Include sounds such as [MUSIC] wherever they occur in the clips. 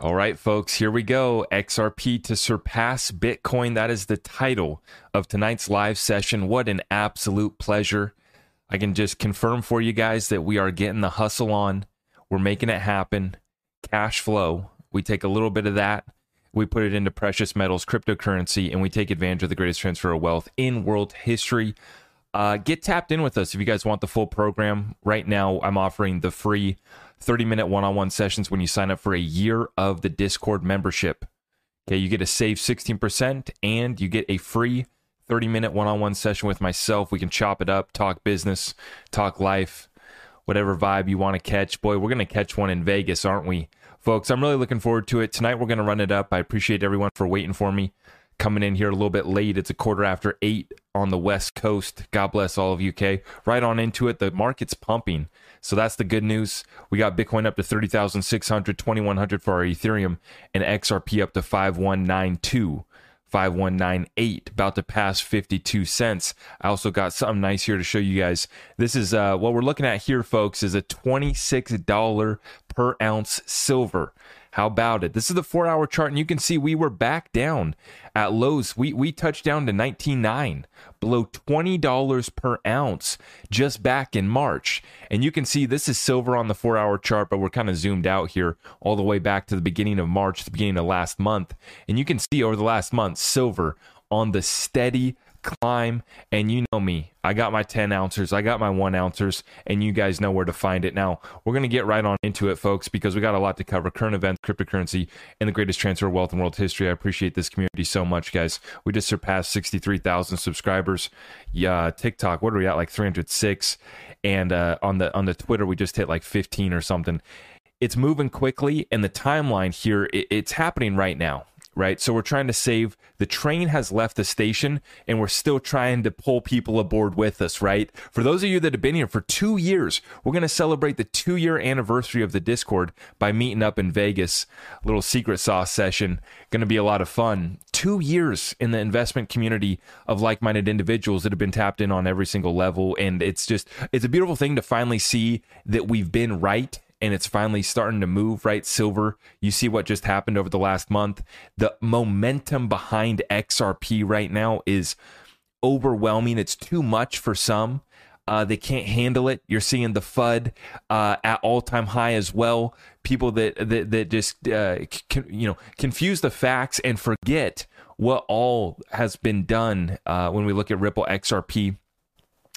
All right, folks, here we go. XRP to surpass Bitcoin. That is the title of tonight's live session. What an absolute pleasure. I can just confirm for you guys that we are getting the hustle on. We're making it happen. Cash flow. We take a little bit of that, we put it into precious metals, cryptocurrency, and we take advantage of the greatest transfer of wealth in world history. Uh, get tapped in with us if you guys want the full program. Right now, I'm offering the free 30 minute one on one sessions when you sign up for a year of the Discord membership. Okay, you get to save 16% and you get a free 30 minute one on one session with myself. We can chop it up, talk business, talk life, whatever vibe you want to catch. Boy, we're going to catch one in Vegas, aren't we? Folks, I'm really looking forward to it. Tonight, we're going to run it up. I appreciate everyone for waiting for me coming in here a little bit late. It's a quarter after eight on the West Coast. God bless all of UK. Right on into it. The market's pumping. So that's the good news. We got Bitcoin up to 30,600, 2100 for our Ethereum, and XRP up to 5192. 5198 about to pass 52 cents i also got something nice here to show you guys this is uh, what we're looking at here folks is a $26 per ounce silver how about it? This is the four hour chart, and you can see we were back down at lows. We, we touched down to 19.9, below $20 per ounce just back in March. And you can see this is silver on the four hour chart, but we're kind of zoomed out here all the way back to the beginning of March, the beginning of last month. And you can see over the last month, silver on the steady climb. And you know me, I got my 10 ounces, I got my one ounces, and you guys know where to find it. Now, we're going to get right on into it, folks, because we got a lot to cover current events, cryptocurrency, and the greatest transfer of wealth in world history. I appreciate this community so much, guys. We just surpassed 63,000 subscribers. Yeah, TikTok, what are we at? Like 306. And uh, on the on the Twitter, we just hit like 15 or something. It's moving quickly, and the timeline here, it, it's happening right now right? So we're trying to save the train has left the station and we're still trying to pull people aboard with us, right? For those of you that have been here for two years, we're going to celebrate the two year anniversary of the Discord by meeting up in Vegas. Little secret sauce session. Going to be a lot of fun. Two years in the investment community of like minded individuals that have been tapped in on every single level. And it's just, it's a beautiful thing to finally see that we've been right and it's finally starting to move, right? Silver, you see what just happened over the last month. The momentum behind XRP right now is overwhelming. It's too much for some. Uh, they can't handle it. You're seeing the FUD uh, at all time high as well. People that that, that just uh, can, you know confuse the facts and forget what all has been done uh, when we look at Ripple XRP.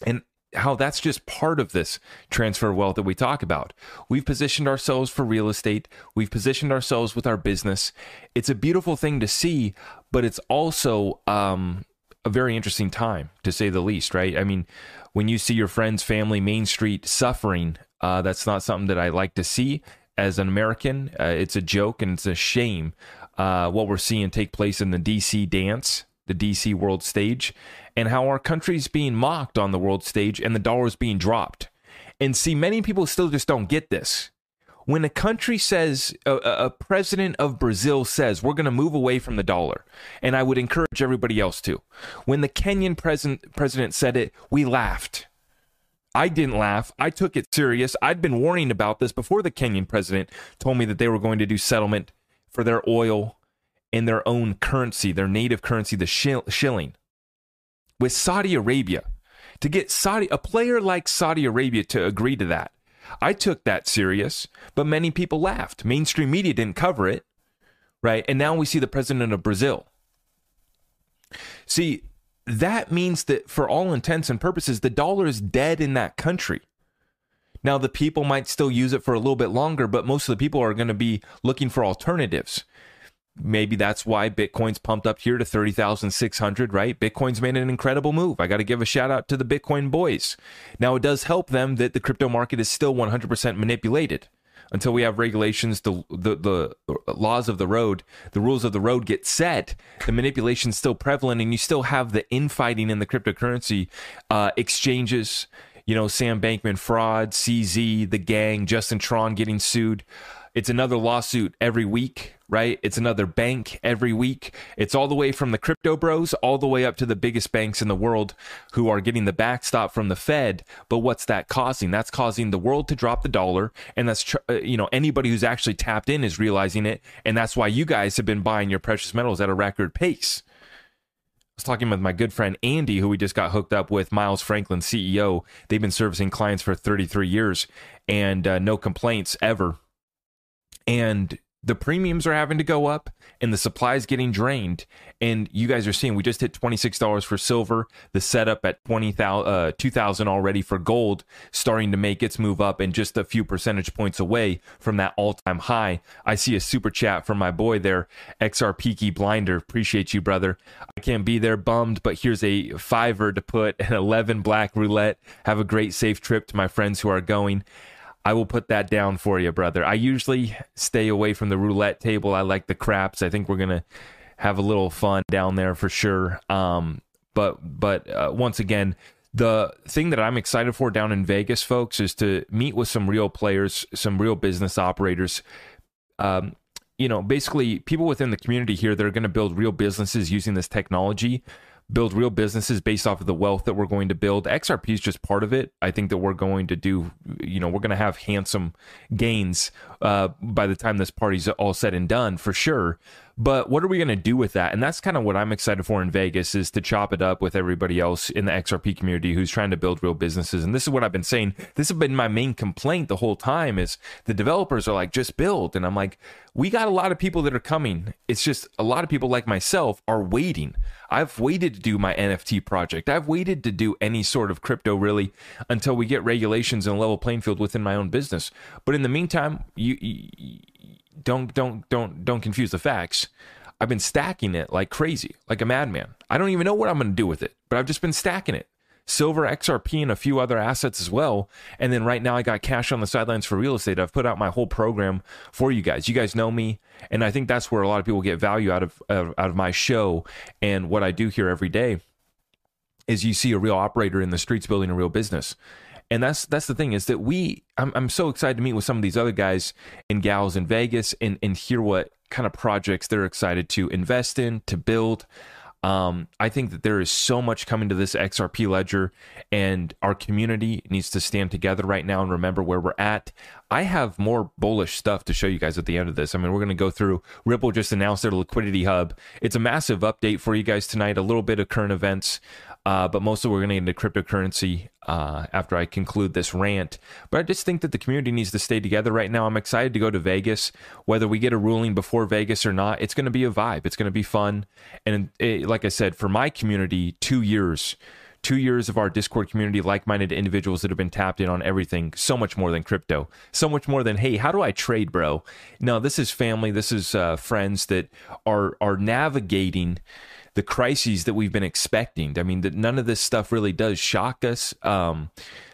And how that's just part of this transfer of wealth that we talk about. We've positioned ourselves for real estate, we've positioned ourselves with our business. It's a beautiful thing to see, but it's also um, a very interesting time, to say the least, right? I mean, when you see your friends, family, Main Street suffering, uh, that's not something that I like to see as an American. Uh, it's a joke and it's a shame uh, what we're seeing take place in the DC dance, the DC world stage and how our country's being mocked on the world stage and the dollar is being dropped. And see, many people still just don't get this. When a country says, a, a president of Brazil says, we're going to move away from the dollar, and I would encourage everybody else to. When the Kenyan president, president said it, we laughed. I didn't laugh. I took it serious. I'd been warning about this before the Kenyan president told me that they were going to do settlement for their oil in their own currency, their native currency, the shilling with Saudi Arabia to get Saudi a player like Saudi Arabia to agree to that. I took that serious, but many people laughed. Mainstream media didn't cover it, right? And now we see the president of Brazil. See, that means that for all intents and purposes, the dollar is dead in that country. Now, the people might still use it for a little bit longer, but most of the people are going to be looking for alternatives maybe that's why Bitcoin's pumped up here to 30,600, right? Bitcoin's made an incredible move. I got to give a shout out to the Bitcoin boys. Now, it does help them that the crypto market is still 100% manipulated. Until we have regulations, the, the, the laws of the road, the rules of the road get set, the manipulation's still prevalent, and you still have the infighting in the cryptocurrency uh, exchanges. You know, Sam Bankman fraud, CZ, the gang, Justin Tron getting sued It's another lawsuit every week, right? It's another bank every week. It's all the way from the crypto bros all the way up to the biggest banks in the world who are getting the backstop from the Fed. But what's that causing? That's causing the world to drop the dollar. And that's, tr- uh, you know, anybody who's actually tapped in is realizing it. And that's why you guys have been buying your precious metals at a record pace. I was talking with my good friend Andy, who we just got hooked up with, Miles Franklin, CEO. They've been servicing clients for 33 years and uh, no complaints ever and the premiums are having to go up and the supply is getting drained. And you guys are seeing we just hit $26 for silver. The setup at 20,000 uh, 2000 already for gold starting to make its move up and just a few percentage points away from that all-time high. I see a super chat from my boy there xr peaky blinder. Appreciate you brother. I can't be there bummed but here's a fiver to put an 11 black roulette. Have a great safe trip to my friends who are going I will put that down for you, brother. I usually stay away from the roulette table. I like the craps. I think we're gonna have a little fun down there for sure. Um, but but uh, once again, the thing that I'm excited for down in Vegas, folks, is to meet with some real players, some real business operators. Um, you know, basically people within the community here that are going to build real businesses using this technology build real businesses based off of the wealth that we're going to build. XRP is just part of it. I think that we're going to do, you know, we're going to have handsome gains uh, by the time this party's all said and done for sure. But what are we going to do with that? And that's kind of what I'm excited for in Vegas is to chop it up with everybody else in the XRP community who's trying to build real businesses. And this is what I've been saying. This has been my main complaint the whole time is the developers are like, just build. And I'm like, we got a lot of people that are coming. It's just a lot of people like myself are waiting. I've waited to do my NFT project. I've waited to do any sort of crypto really until we get regulations and level playing field within my own business. But in the meantime, you, you don't don't don't don't confuse the facts. I've been stacking it like crazy, like a madman. I don't even know what I'm going to do with it, but I've just been stacking it. Silver, XRP, and a few other assets as well. And then right now, I got cash on the sidelines for real estate. I've put out my whole program for you guys. You guys know me, and I think that's where a lot of people get value out of out of my show and what I do here every day. Is you see a real operator in the streets building a real business and that's that's the thing is that we I'm, I'm so excited to meet with some of these other guys and gals in Vegas and and hear what kind of projects they're excited to invest in to build. Um, I think that there is so much coming to this XRP ledger, and our community needs to stand together right now and remember where we're at. I have more bullish stuff to show you guys at the end of this. I mean, we're going to go through. Ripple just announced their liquidity hub. It's a massive update for you guys tonight. A little bit of current events. Uh, but mostly we're going to get into cryptocurrency uh, after I conclude this rant. But I just think that the community needs to stay together right now. I'm excited to go to Vegas. Whether we get a ruling before Vegas or not, it's going to be a vibe. It's going to be fun. And it, like I said, for my community, two years. Two years of our Discord community, like minded individuals that have been tapped in on everything, so much more than crypto, so much more than, hey, how do I trade, bro? No, this is family, this is uh, friends that are are navigating the crises that we've been expecting. I mean, that none of this stuff really does shock us. Um,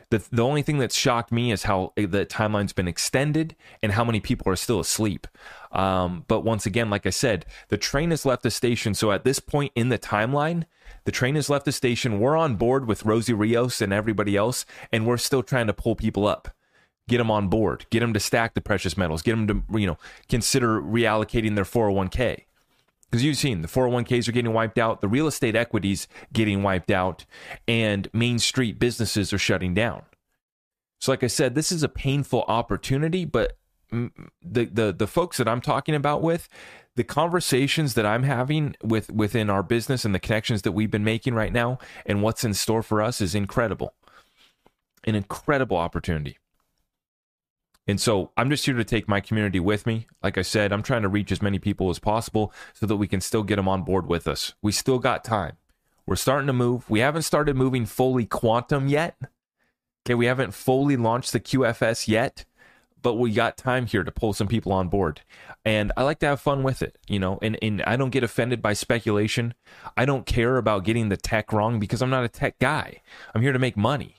the the only thing that's shocked me is how the timeline's been extended and how many people are still asleep. Um, but once again, like I said, the train has left the station. So at this point in the timeline, the train has left the station. We're on board with Rosie Rios and everybody else, and we're still trying to pull people up get them on board, get them to stack the precious metals, get them to you know consider reallocating their 401k because you've seen the 401ks are getting wiped out, the real estate equities getting wiped out, and Main Street businesses are shutting down. So, like I said, this is a painful opportunity, but the the the folks that I'm talking about with, the conversations that I'm having with within our business and the connections that we've been making right now, and what's in store for us is incredible, an incredible opportunity. And so I'm just here to take my community with me. Like I said, I'm trying to reach as many people as possible so that we can still get them on board with us. We still got time. We're starting to move. We haven't started moving fully quantum yet. Okay, we haven't fully launched the QFS yet, but we got time here to pull some people on board. And I like to have fun with it, you know, and, and I don't get offended by speculation. I don't care about getting the tech wrong because I'm not a tech guy. I'm here to make money.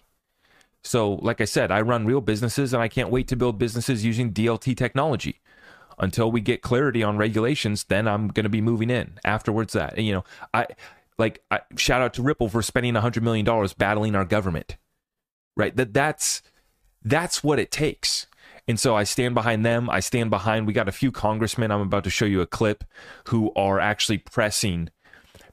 So, like I said, I run real businesses and I can't wait to build businesses using DLT technology. Until we get clarity on regulations, then I'm going to be moving in. Afterwards, that, and, you know, I like I, shout out to Ripple for spending $100 million battling our government. Right? That that's that's what it takes. And so I stand behind them. I stand behind, we got a few congressmen. I'm about to show you a clip who are actually pressing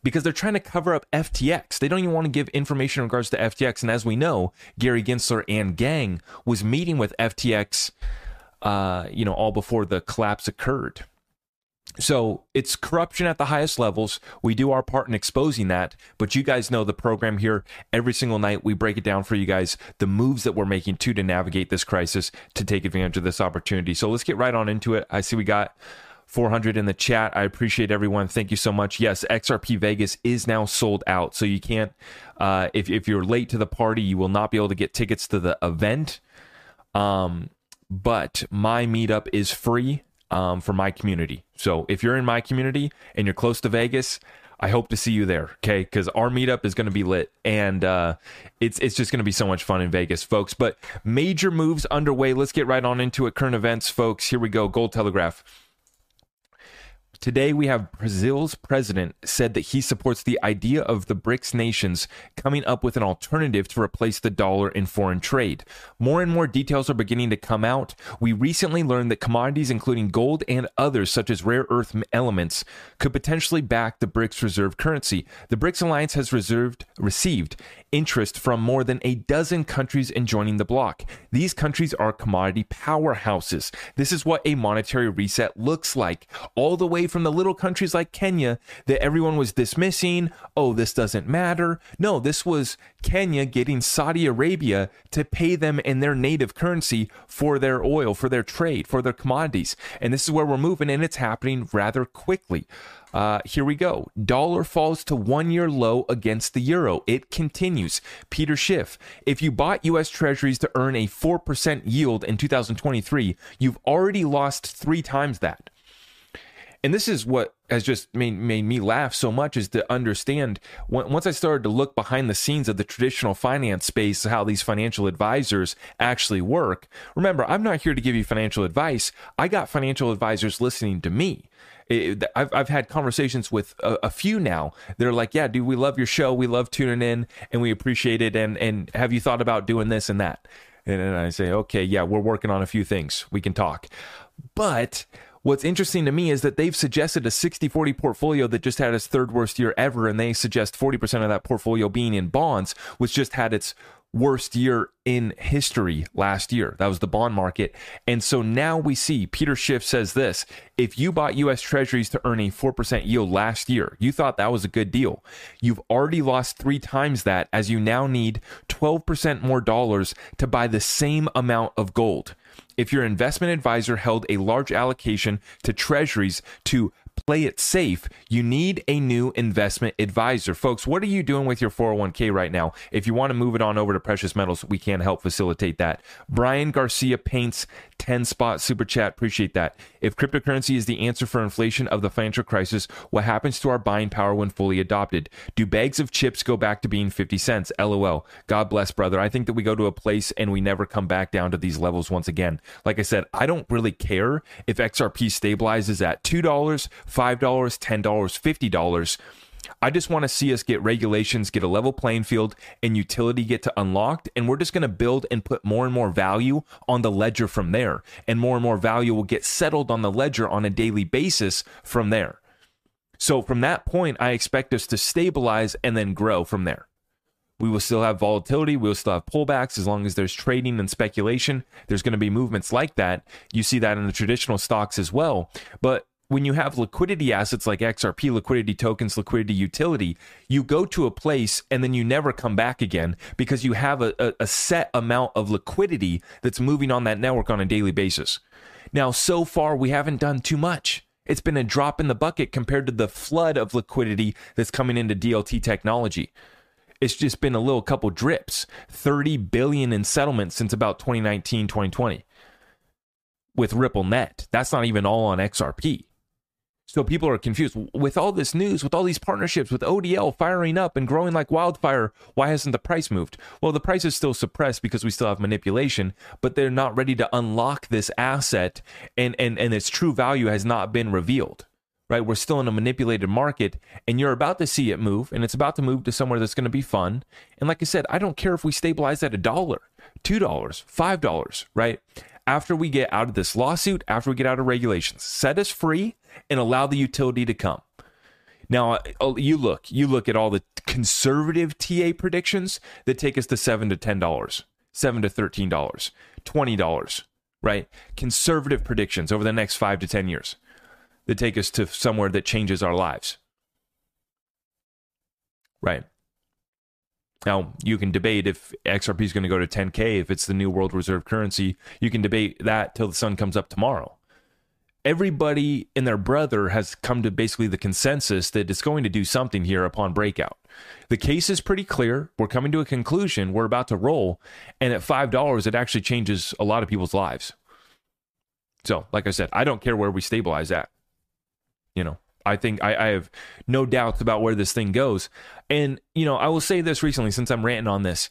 because they're trying to cover up FTX. They don't even want to give information in regards to FTX. And as we know, Gary Gensler and gang was meeting with FTX, uh, you know, all before the collapse occurred. So it's corruption at the highest levels. We do our part in exposing that, but you guys know the program here. Every single night, we break it down for you guys, the moves that we're making to to navigate this crisis to take advantage of this opportunity. So let's get right on into it. I see we got 400 in the chat. I appreciate everyone. Thank you so much. Yes, XRP Vegas is now sold out, so you can't. Uh, if if you're late to the party, you will not be able to get tickets to the event. Um, but my meetup is free um, for my community. So if you're in my community and you're close to Vegas, I hope to see you there, okay? Because our meetup is going to be lit, and uh, it's it's just going to be so much fun in Vegas, folks. But major moves underway. Let's get right on into it. Current events, folks. Here we go. Gold Telegraph. Today, we have Brazil's president said that he supports the idea of the BRICS nations coming up with an alternative to replace the dollar in foreign trade. More and more details are beginning to come out. We recently learned that commodities, including gold and others, such as rare earth elements, could potentially back the BRICS reserve currency. The BRICS alliance has reserved, received interest from more than a dozen countries in joining the bloc. These countries are commodity powerhouses. This is what a monetary reset looks like, all the way from the little countries like Kenya that everyone was dismissing. Oh, this doesn't matter. No, this was Kenya getting Saudi Arabia to pay them in their native currency for their oil, for their trade, for their commodities. And this is where we're moving, and it's happening rather quickly. Uh, here we go. Dollar falls to one year low against the euro. It continues. Peter Schiff, if you bought U.S. Treasuries to earn a 4% yield in 2023, you've already lost three times that. And this is what has just made, made me laugh so much is to understand once I started to look behind the scenes of the traditional finance space, how these financial advisors actually work. Remember, I'm not here to give you financial advice. I got financial advisors listening to me. It, I've, I've had conversations with a, a, few now. They're like, yeah, dude, we love your show. We love tuning in and we appreciate it. And, and have you thought about doing this and that? And then I say, okay, yeah, we're working on a few things. We can talk. But what's interesting to me is that they've suggested a 60 40 portfolio that just had its third worst year ever. And they suggest 40% of that portfolio being in bonds, which just had its worst year in history last year. That was the bond market. And so now we see Peter Schiff says this if you bought US Treasuries to earn a 4% yield last year, you thought that was a good deal. You've already lost three times that as you now need 12% more dollars to buy the same amount of gold. If your investment advisor held a large allocation to treasuries to play it safe, you need a new investment advisor. Folks, what are you doing with your 401k right now? If you want to move it on over to precious metals, we can help facilitate that. Brian Garcia paints 10 spot super chat. Appreciate that. If cryptocurrency is the answer for inflation of the financial crisis, what happens to our buying power when fully adopted? Do bags of chips go back to being 50 cents? LOL. God bless, brother. I think that we go to a place and we never come back down to these levels once again. Like I said, I don't really care if XRP stabilizes at $2, $5, $10, $50. I just want to see us get regulations, get a level playing field, and utility get to unlocked. And we're just going to build and put more and more value on the ledger from there. And more and more value will get settled on the ledger on a daily basis from there. So from that point, I expect us to stabilize and then grow from there. We will still have volatility. We will still have pullbacks as long as there's trading and speculation. There's going to be movements like that. You see that in the traditional stocks as well. But when you have liquidity assets like XRP, liquidity tokens, liquidity utility, you go to a place and then you never come back again because you have a, a, a, set amount of liquidity that's moving on that network on a daily basis. Now, so far, we haven't done too much. It's been a drop in the bucket compared to the flood of liquidity that's coming into DLT technology. It's just been a little couple drips, 30 billion in settlements since about 2019, 2020 with Ripple Net. That's not even all on XRP. So people are confused. With all this news, with all these partnerships, with ODL firing up and growing like wildfire, why hasn't the price moved? Well, the price is still suppressed because we still have manipulation, but they're not ready to unlock this asset and, and, and its true value has not been revealed. Right? We're still in a manipulated market and you're about to see it move and it's about to move to somewhere that's going to be fun. And like I said, I don't care if we stabilize at a dollar, $2, $5, right? after we get out of this lawsuit, after we get out of regulations. Set us free and allow the utility to come. Now, uh, you look, you look at all the conservative TA predictions that take us to seven to ten dollars, seven to thirteen dollars, twenty dollars, right? Conservative predictions over the next five to ten years that take us to somewhere that changes our lives, right? Now, you can debate if XRP is going to go to 10K, if it's the new world reserve currency. You can debate that till the sun comes up tomorrow. Everybody and their brother has come to basically the consensus that it's going to do something here upon breakout. The case is pretty clear. We're coming to a conclusion. We're about to roll. And at $5, it actually changes a lot of people's lives. So, like I said, I don't care where we stabilize at. You know, I think I, I, have no doubts about where this thing goes. And, you know, I will say this recently since I'm ranting on this.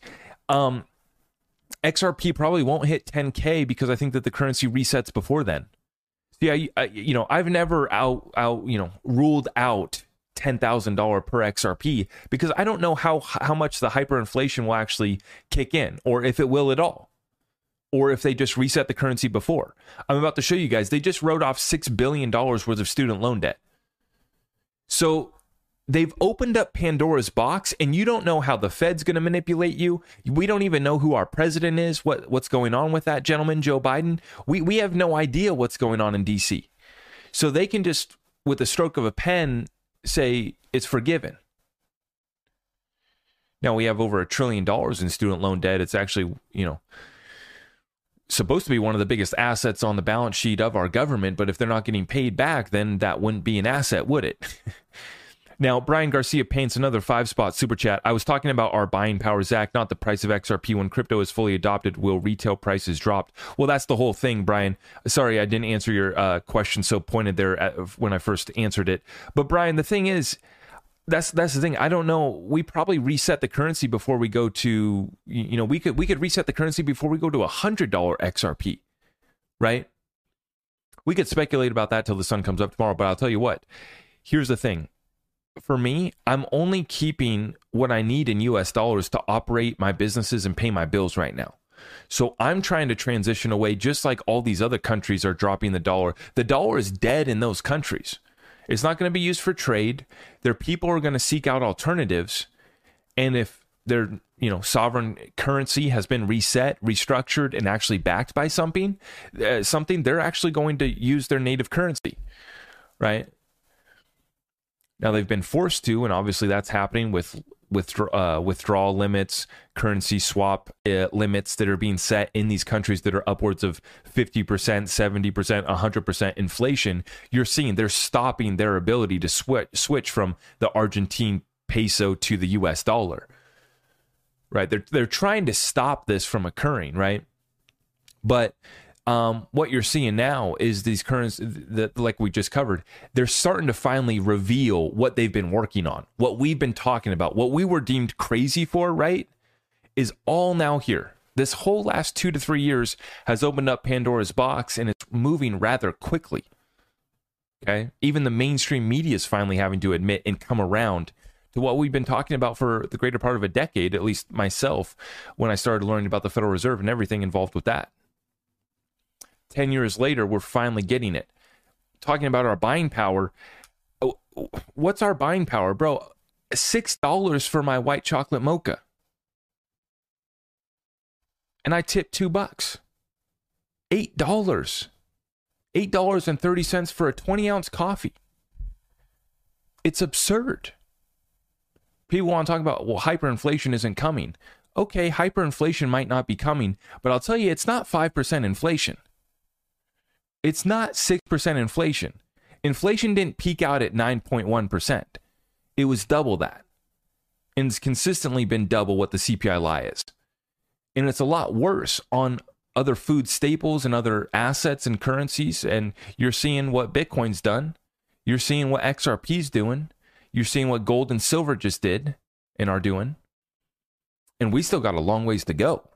Um, XRP probably won't hit 10K because I think that the currency resets before then. See, I, I you know, I've never out, out, you know, ruled out $10,000 per XRP because I don't know how, how much the hyperinflation will actually kick in or if it will at all or if they just reset the currency before. I'm about to show you guys, they just wrote off $6 billion worth of student loan debt. So they've opened up Pandora's box and you don't know how the Fed's going to manipulate you. We don't even know who our president is, what what's going on with that gentleman Joe Biden. We we have no idea what's going on in DC. So they can just with a stroke of a pen say it's forgiven. Now we have over a trillion dollars in student loan debt. It's actually, you know, supposed to be one of the biggest assets on the balance sheet of our government, but if they're not getting paid back, then that wouldn't be an asset, would it? [LAUGHS] now, Brian Garcia paints another five spot super chat. I was talking about our buying power, Zach, not the price of XRP. When crypto is fully adopted, will retail prices drop? Well, that's the whole thing, Brian. Sorry, I didn't answer your uh, question so pointed there at, when I first answered it. But, Brian, the thing is, that's that's the thing. I don't know. We probably reset the currency before we go to you know we could we could reset the currency before we go to a hundred dollar XRP, right? We could speculate about that till the sun comes up tomorrow. But I'll tell you what. Here's the thing. For me, I'm only keeping what I need in US dollars to operate my businesses and pay my bills right now. So I'm trying to transition away just like all these other countries are dropping the dollar. The dollar is dead in those countries. It's not going to be used for trade. Their people are going to seek out alternatives. And if their you know sovereign currency has been reset, restructured, and actually backed by something, uh, something they're actually going to use their native currency, right? Now they've been forced to, and obviously that's happening with withdraw, uh, withdrawal limits, currency swap uh, limits that are being set in these countries that are upwards of 50%, 70%, 100% inflation, you're seeing they're stopping their ability to switch, switch from the Argentine peso to the US dollar. Right? They're, they're trying to stop this from occurring, right? But um, what you're seeing now is these currents that, like we just covered, they're starting to finally reveal what they've been working on, what we've been talking about, what we were deemed crazy for, right? Is all now here. This whole last two to three years has opened up Pandora's box and it's moving rather quickly. Okay. Even the mainstream media is finally having to admit and come around to what we've been talking about for the greater part of a decade, at least myself, when I started learning about the Federal Reserve and everything involved with that. 10 years later, we're finally getting it. Talking about our buying power. Oh, what's our buying power, bro? $6 for my white chocolate mocha. And I tip two bucks. $8. $8.30 for a 20 ounce coffee. It's absurd. People want to talk about, well, hyperinflation isn't coming. Okay, hyperinflation might not be coming, but I'll tell you, it's not 5% inflation it's not 6% inflation. Inflation didn't peak out at 9.1%. It was double that. And it's consistently been double what the CPI lie is. And it's a lot worse on other food staples and other assets and currencies. And you're seeing what Bitcoin's done. You're seeing what XRP's doing. You're seeing what gold and silver just did and are doing. And we still got a long ways to go.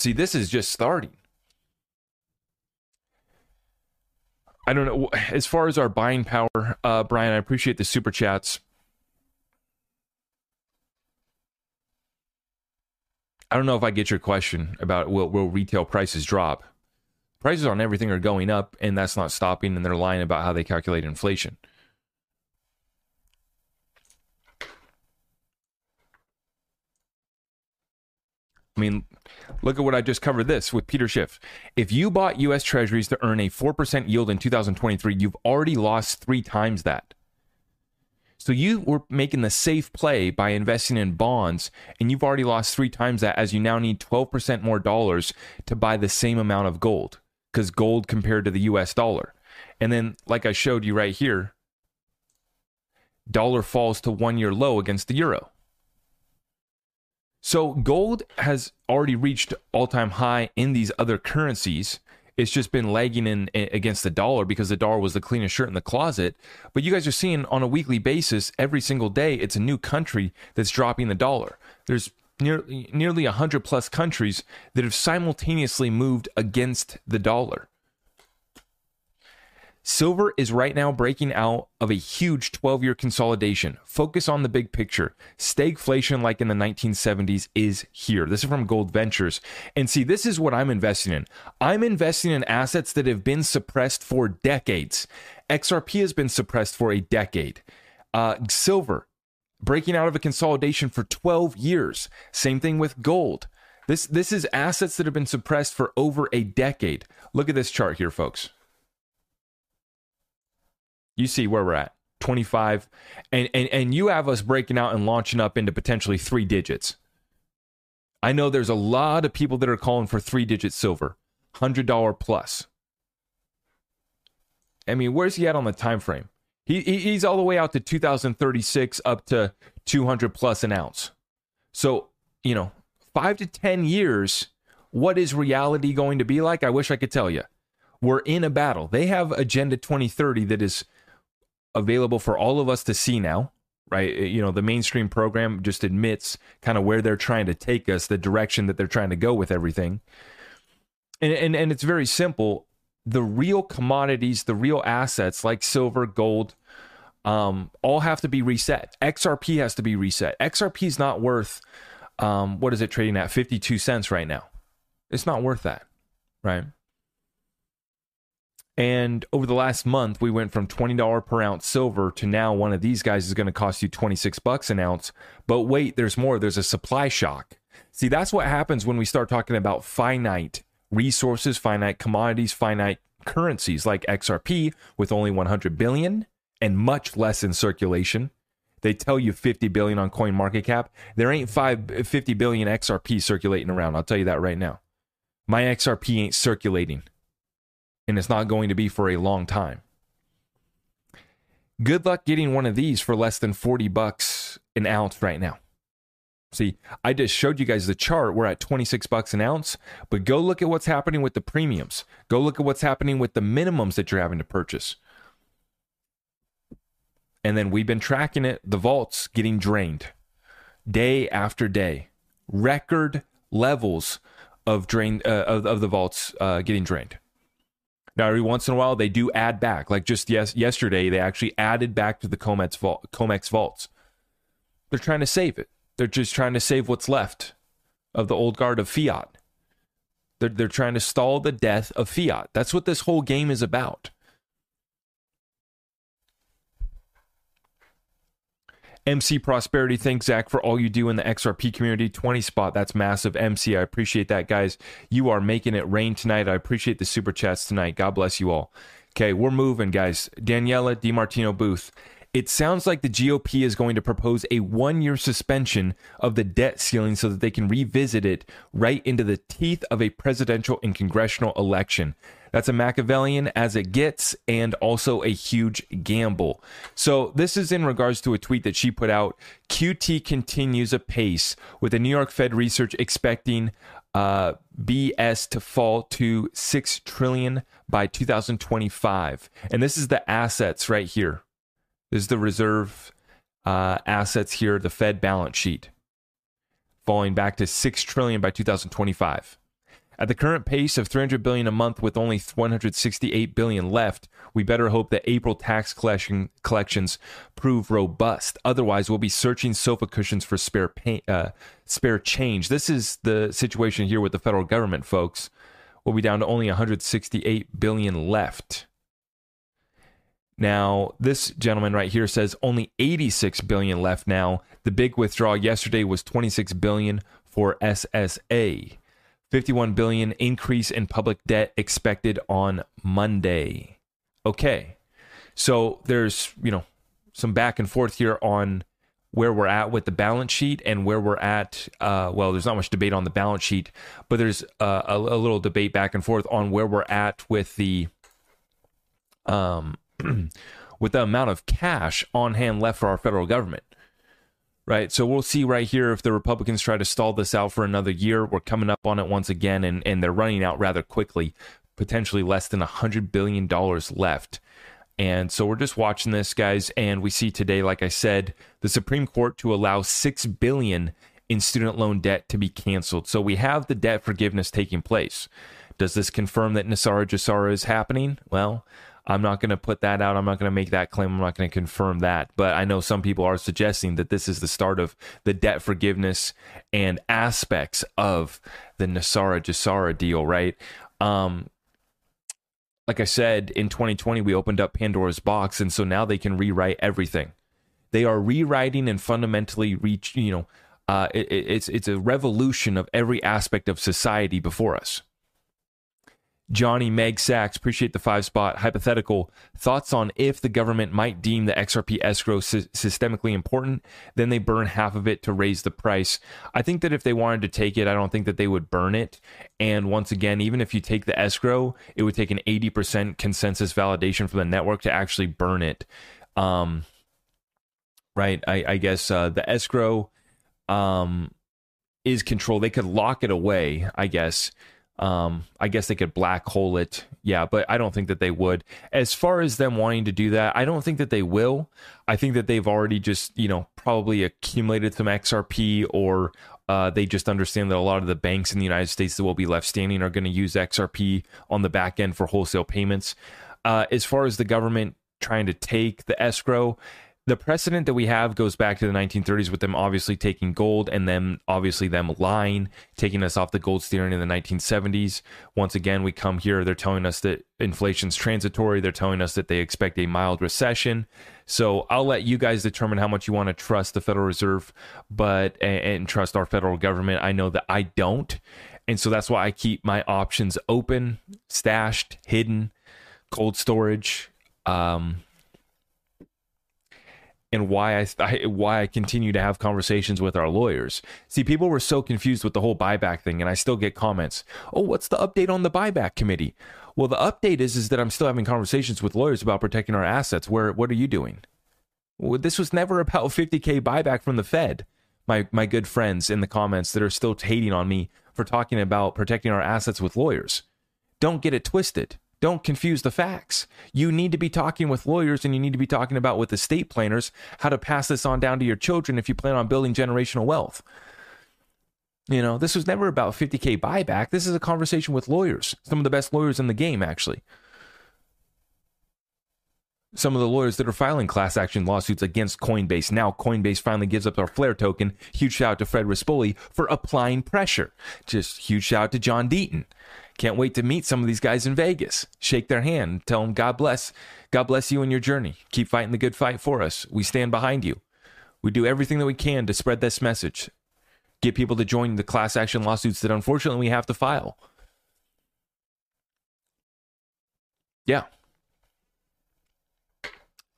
See, this is just starting. I don't know. As far as our buying power, uh, Brian, I appreciate the super chats. I don't know if I get your question about will, will retail prices drop. prices on everything are going up, and that's not stopping, and they're lying about how they calculate inflation. I mean, look at what I just covered this with Peter Schiff. If you bought US Treasuries to earn a 4% yield in 2023, you've already lost three times that. So you were making the safe play by investing in bonds, and you've already lost three times that as you now need 12% more dollars to buy the same amount of gold because gold compared to the US dollar. And then, like I showed you right here, dollar falls to one year low against the euro. So gold has already reached all-time high in these other currencies. It's just been lagging in against the dollar because the dollar was the cleanest shirt in the closet. But you guys are seeing on a weekly basis, every single day, it's a new country that's dropping the dollar. There's near, nearly 100 plus countries that have simultaneously moved against the dollar. Silver is right now breaking out of a huge 12 year consolidation. Focus on the big picture. Stagflation, like in the 1970s, is here. This is from Gold Ventures. And see, this is what I'm investing in. I'm investing in assets that have been suppressed for decades. XRP has been suppressed for a decade. Uh, silver, breaking out of a consolidation for 12 years. Same thing with gold. This, this is assets that have been suppressed for over a decade. Look at this chart here, folks you see where we're at 25 and, and and you have us breaking out and launching up into potentially three digits. I know there's a lot of people that are calling for three digit silver $100 plus. I mean where's he at on the time frame? He, he's all the way out to 2036 up to 200 plus an ounce. So you know five to 10 years what is reality going to be like? I wish i could tell you we're in a battle. They have agenda 2030 that is available for all of us to see now right? You know the mainstream program just admits kind of where they're trying to take us the direction that they're trying to go with everything. And and, and it's very simple. The real commodities the real assets like silver gold um, all have to be reset. Xrp has to be reset. Xrp is not worth um, what is it trading at? 52 cents right now. It's not worth that right and over the last month, we went from $20 per ounce silver to now one of these guys is going to cost you 26 bucks an ounce. But wait, there's more. There's a supply shock. See, that's what happens when we start talking about finite resources, finite commodities, finite currencies like XRP with only 100 billion and much less in circulation. They tell you 50 billion on coin market cap. There ain't five, 50 billion XRP circulating around. I'll tell you that right now. My XRP ain't circulating and it's not going to be for a long time. Good luck getting one of these for less than 40 bucks an ounce right now. See, I just showed you guys the chart. We're at 26 bucks an ounce, but go look at what's happening with the premiums. Go look at what's happening with the minimums that you're having to purchase. And then we've been tracking it, the vaults getting drained day after day. Record levels of drain uh, of, of the vaults uh, getting drained. Now, every once in a while, they do add back. Like just yes, yesterday, they actually added back to the Comex, vault, Comex vaults. They're trying to save it. They're just trying to save what's left of the old guard of fiat. They're, they're trying to stall the death of fiat. That's what this whole game is about. MC Prosperity, thanks, Zach, for all you do in the XRP community. 20 spot, that's massive. MC, I appreciate that, guys. You are making it rain tonight. I appreciate the super chats tonight. God bless you all. Okay, we're moving, guys. Daniela DiMartino Booth. It sounds like the GOP is going to propose a one year suspension of the debt ceiling so that they can revisit it right into the teeth of a presidential and congressional election. That's a Machiavellian as it gets, and also a huge gamble. So, this is in regards to a tweet that she put out. QT continues apace, with the New York Fed research expecting uh, BS to fall to 6 trillion by 2025. And this is the assets right here. This is the reserve uh, assets here, the Fed balance sheet, falling back to 6 trillion by 2025. At the current pace of 300 billion a month with only 168 billion left, we better hope that April tax collection collections prove robust. Otherwise, we'll be searching sofa cushions for spare pay, uh, spare change. This is the situation here with the federal government, folks. We'll be down to only 168 billion left. Now, this gentleman right here says only 86 billion left now. The big withdrawal yesterday was 26 billion for SSA. 51 billion increase in public debt expected on Monday. Okay. So there's, you know, some back and forth here on where we're at with the balance sheet and where we're at. Uh, well, there's not much debate on the balance sheet, but there's uh, a, a, little debate back and forth on where we're at with the um, [CLEARS THROAT] with the amount of cash on hand left for our federal government. Right. So we'll see right here if the Republicans try to stall this out for another year. We're coming up on it once again, and, and they're running out rather quickly, potentially less than $100 billion left. And so we're just watching this, guys, and we see today, like I said, the Supreme Court to allow 6 billion in student loan debt to be canceled. So we have the debt forgiveness taking place. Does this confirm that NESARA GESARA is happening? Well, I'm not going to put that out. I'm not going to make that claim. I'm not going to confirm that. But I know some people are suggesting that this is the start of the debt forgiveness and aspects of the NESARA GESARA deal, right? Um, like I said, in 2020, we opened up Pandora's box, and so now they can rewrite everything. They are rewriting and fundamentally reach, you know, uh, it, it's it's a revolution of every aspect of society before us. Johnny Meg Sachs, appreciate the five spot. Hypothetical thoughts on if the government might deem the XRP escrow sy- systemically important, then they burn half of it to raise the price. I think that if they wanted to take it, I don't think that they would burn it. And once again, even if you take the escrow, it would take an 80% consensus validation from the network to actually burn it. Um, right? I, I guess uh, the escrow um, is controlled. They could lock it away, I guess um, I guess they could black hole it. Yeah, but I don't think that they would. As far as them wanting to do that, I don't think that they will. I think that they've already just, you know, probably accumulated some XRP or uh, they just understand that a lot of the banks in the United States that will be left standing are going to use XRP on the back end for wholesale payments. Uh, as far as the government trying to take the escrow, the precedent that we have goes back to the 1930s with them obviously taking gold and then obviously them lying, taking us off the gold standard in the 1970s. Once again, we come here, they're telling us that inflation's transitory. They're telling us that they expect a mild recession. So I'll let you guys determine how much you want to trust the Federal Reserve, but and, and trust our federal government. I know that I don't. And so that's why I keep my options open, stashed, hidden, cold storage. Um, and why I, I, why I continue to have conversations with our lawyers. See, people were so confused with the whole buyback thing, and I still get comments. Oh, what's the update on the buyback committee? Well, the update is is that I'm still having conversations with lawyers about protecting our assets. Where what are you doing? Well, this was never about 50k buyback from the Fed. My my good friends in the comments that are still hating on me for talking about protecting our assets with lawyers. Don't get it twisted. Don't confuse the facts. You need to be talking with lawyers and you need to be talking about with estate planners how to pass this on down to your children if you plan on building generational wealth. You know, this was never about 50K buyback. This is a conversation with lawyers, some of the best lawyers in the game, actually. Some of the lawyers that are filing class action lawsuits against Coinbase. Now, Coinbase finally gives up their Flare token. Huge shout out to Fred Rispoli for applying pressure. Just huge shout out to John Deaton. Can't wait to meet some of these guys in Vegas. Shake their hand. Tell them God bless. God bless you in your journey. Keep fighting the good fight for us. We stand behind you. We do everything that we can to spread this message. Get people to join the class action lawsuits that unfortunately we have to file. Yeah.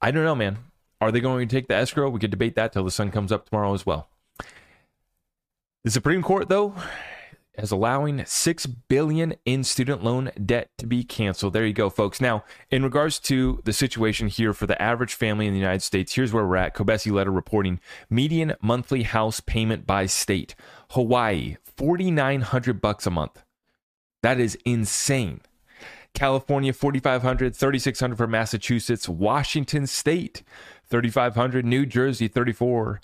I don't know, man. Are they going to take the escrow? We could debate that till the sun comes up tomorrow as well. The Supreme Court, though, as allowing 6 billion in student loan debt to be canceled. There you go folks. Now, in regards to the situation here for the average family in the United States, here's where we're at. Kobeissi letter reporting median monthly house payment by state. Hawaii, 4900 bucks a month. That is insane. California 4500, 3600 for Massachusetts, Washington state 3500, New Jersey 34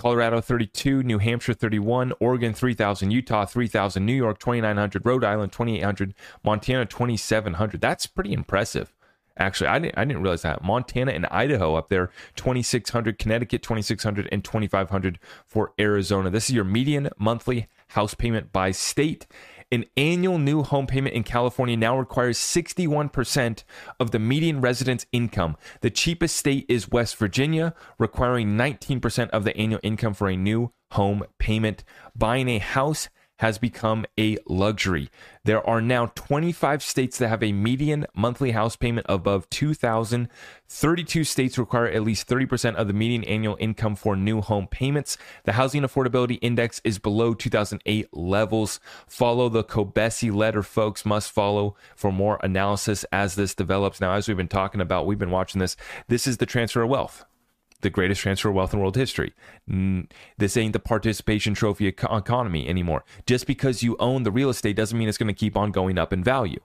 Colorado 32, New Hampshire 31, Oregon 3000, Utah 3000, New York 2900, Rhode Island 2800, Montana 2700. That's pretty impressive. Actually, I didn't, I didn't realize that. Montana and Idaho up there, 2600, Connecticut 2600, and 2500 for Arizona. This is your median monthly house payment by state. An annual new home payment in California now requires 61% of the median resident's income. The cheapest state is West Virginia, requiring 19% of the annual income for a new home payment. Buying a house has become a luxury. There are now 25 states that have a median monthly house payment above 2000. 32 states require at least 30% of the median annual income for new home payments. The housing affordability index is below 2008 levels. Follow the Kobeissi letter folks must follow for more analysis as this develops. Now as we've been talking about, we've been watching this. This is the transfer of wealth the greatest transfer of wealth in world history. This ain't the participation trophy economy anymore. Just because you own the real estate doesn't mean it's going to keep on going up in value.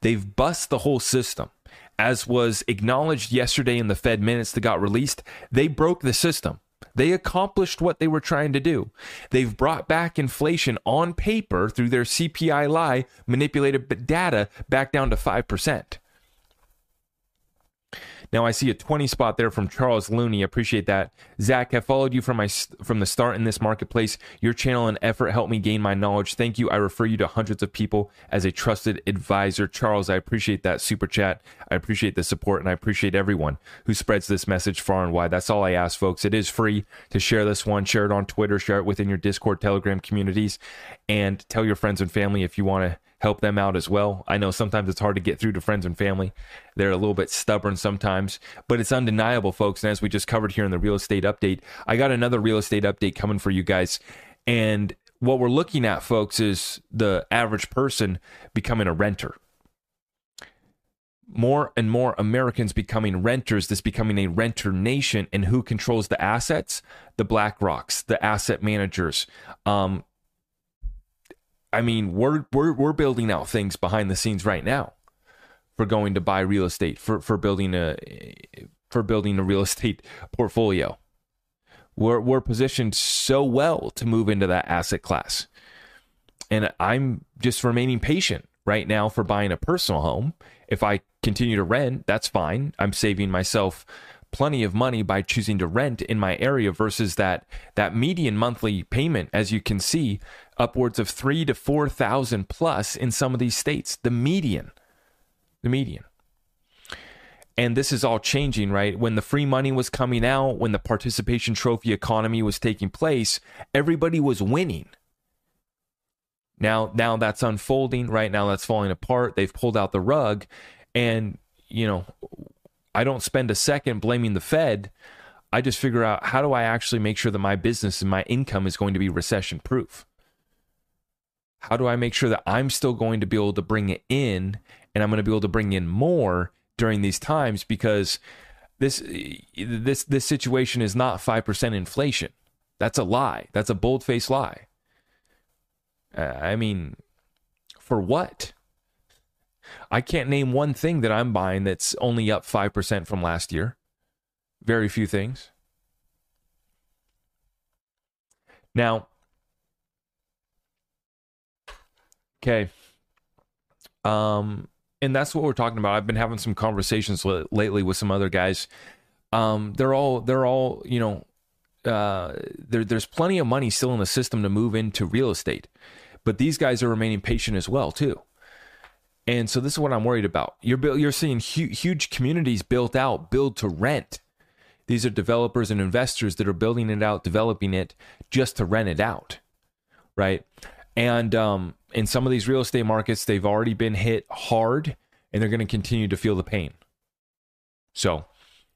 They've bust the whole system. As was acknowledged yesterday in the Fed minutes that got released, they broke the system. They accomplished what they were trying to do. They've brought back inflation on paper through their CPI lie, manipulated data back down to 5%. Now I see a 20 spot there from Charles Looney. Appreciate that. Zach, have followed you from my from the start in this marketplace. Your channel and effort helped me gain my knowledge. Thank you. I refer you to hundreds of people as a trusted advisor. Charles, I appreciate that super chat. I appreciate the support and I appreciate everyone who spreads this message far and wide. That's all I ask, folks. It is free to share this one. Share it on Twitter, share it within your Discord, Telegram communities, and tell your friends and family if you want to help them out as well. I know sometimes it's hard to get through to friends and family. They're a little bit stubborn sometimes, but it's undeniable, folks. And as we just covered here in the real estate update, I got another real estate update coming for you guys. And what we're looking at, folks, is the average person becoming a renter. More and more Americans becoming renters, this becoming a renter nation, and who controls the assets? The Black Rocks, the asset managers, um, I mean, we're we're we're building out things behind the scenes right now for going to buy real estate for for building a for building a real [LAUGHS] estate portfolio. We're we're positioned so well to move into that asset class. And I'm just remaining patient right now for buying a personal home. If I continue to rent, that's fine. I'm saving myself plenty of money by choosing to rent in my area versus that that median monthly payment as you can see upwards of 3 to 4,000 plus in some of these states. The median the median. And this is all changing right? When the free money was coming out when the participation trophy economy was taking place everybody was winning. Now now that's unfolding right? Now that's falling apart. They've pulled out the rug. And you know I don't spend a second blaming the Fed. I just figure out how do I actually make sure that my business and my income is going to be recession proof? How do I make sure that I'm still going to be able to bring it in and I'm going to be able to bring in more during these times because this this this situation is not 5% inflation. That's a lie. That's a bold-faced lie. Uh, I mean, for what? I can't name one thing that I'm buying that's only up 5% from last year. Very few things. Now, okay. Um, and that's what we're talking about. I've been having some conversations l- lately with some other guys. Um, they're all, they're all, you know, uh, there, there's plenty of money still in the system to move into real estate, but these guys are remaining patient as well, too. And so this is what I'm worried about. You're you're seeing hu- huge communities built out, build to rent. These are developers and investors that are building it out, developing it just to rent it out, right? And um, in some of these real estate markets, they've already been hit hard, and they're going to continue to feel the pain. So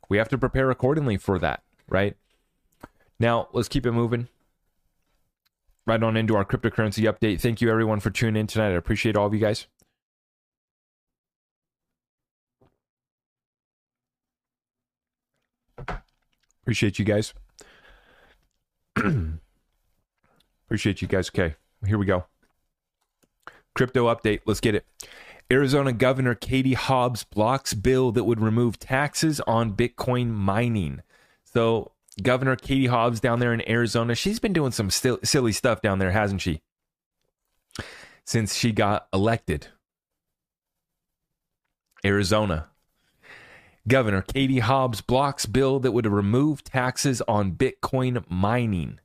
we have to prepare accordingly for that, right? Now let's keep it moving. Right on into our cryptocurrency update. Thank you everyone for tuning in tonight. I appreciate all of you guys. Appreciate you guys. [CLEARS THROAT] Appreciate you guys. Okay, here we go. Crypto update. Let's get it. Arizona Governor Katie Hobbs blocks bill that would remove taxes on Bitcoin mining. So, Governor Katie Hobbs down there in Arizona, she's been doing some silly stuff down there, hasn't she? Since she got elected. Arizona. Governor Katie Hobbs blocks bill that would remove taxes on Bitcoin mining.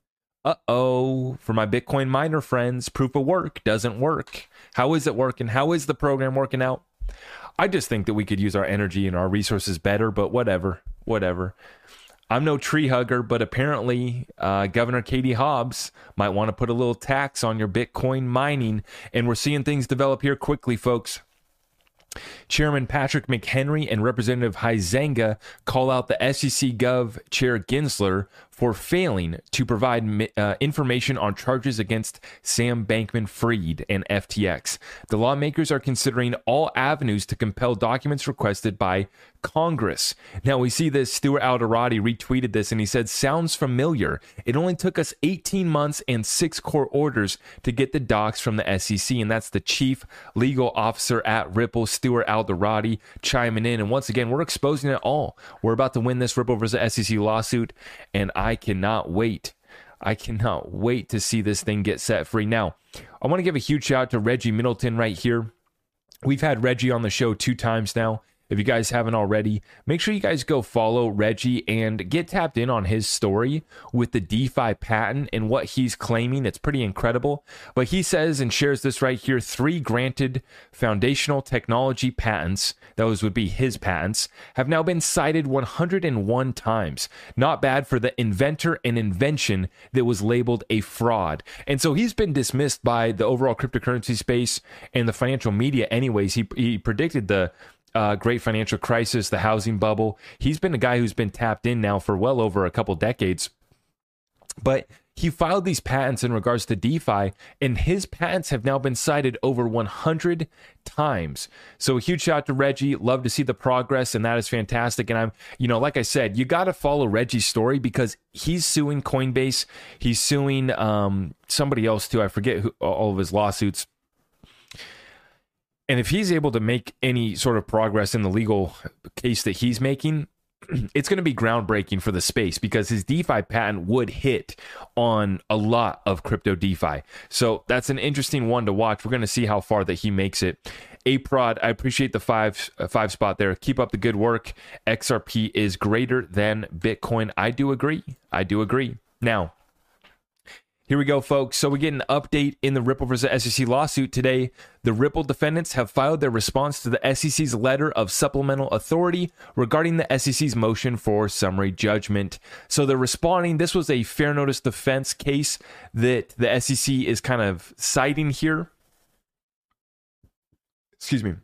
Uh oh, for my Bitcoin miner friends, proof of work doesn't work. How is it working? How is the program working out? I just think that we could use our energy and our resources better, but whatever, whatever. I'm no tree hugger, but apparently uh, Governor Katie Hobbs might want to put a little tax on your Bitcoin mining. And we're seeing things develop here quickly, folks. Chairman Patrick McHenry and Representative Huizenga call out the SEC Gov Chair Gensler for failing to provide uh, information on charges against Sam Bankman Fried and FTX. The lawmakers are considering all avenues to compel documents requested by Congress. Now we see this. Stuart Alderoty retweeted this and he said, Sounds familiar. It only took us 18 months and six court orders to get the docs from the SEC. And that's the chief legal officer at Ripple, Stuart Alderoty, chiming in. And once again, we're exposing it all. We're about to win this Ripple versus SEC lawsuit. And I cannot wait. I cannot wait to see this thing get set free. Now, I want to give a huge shout out to Reggie Middleton right here. We've had Reggie on the show two times now. If you guys haven't already, make sure you guys go follow Reggie and get tapped in on his story with the DeFi patent and what he's claiming. It's pretty incredible. But he says and shares this right here three granted foundational technology patents, those would be his patents, have now been cited 101 times. Not bad for the inventor and invention that was labeled a fraud. And so he's been dismissed by the overall cryptocurrency space and the financial media, anyways. He, he predicted the uh, great financial crisis, the housing bubble. He's been a guy who's been tapped in now for well over a couple decades. But he filed these patents in regards to DeFi, and his patents have now been cited over 100 times. So a huge shout out to Reggie. Love to see the progress, and that is fantastic. And I'm, you know, like I said, you got to follow Reggie's story because he's suing Coinbase. He's suing um, somebody else too. I forget who, all of his lawsuits and if he's able to make any sort of progress in the legal case that he's making, [CLEARS THROAT] it's going to be groundbreaking for the space because his DeFi patent would hit on a lot of crypto DeFi. So that's an interesting one to watch. We're going to see how far that he makes it. A prod, I appreciate the five uh, five spot there. Keep up the good work. XRP is greater than Bitcoin. I do agree. I do agree. Now, here we go, folks. So we get an update in the Ripple versus SEC lawsuit today. The Ripple defendants have filed their response to the SEC's letter of supplemental authority regarding the SEC's motion for summary judgment. So they're responding. This was a fair notice defense case that the SEC is kind of citing here. Excuse me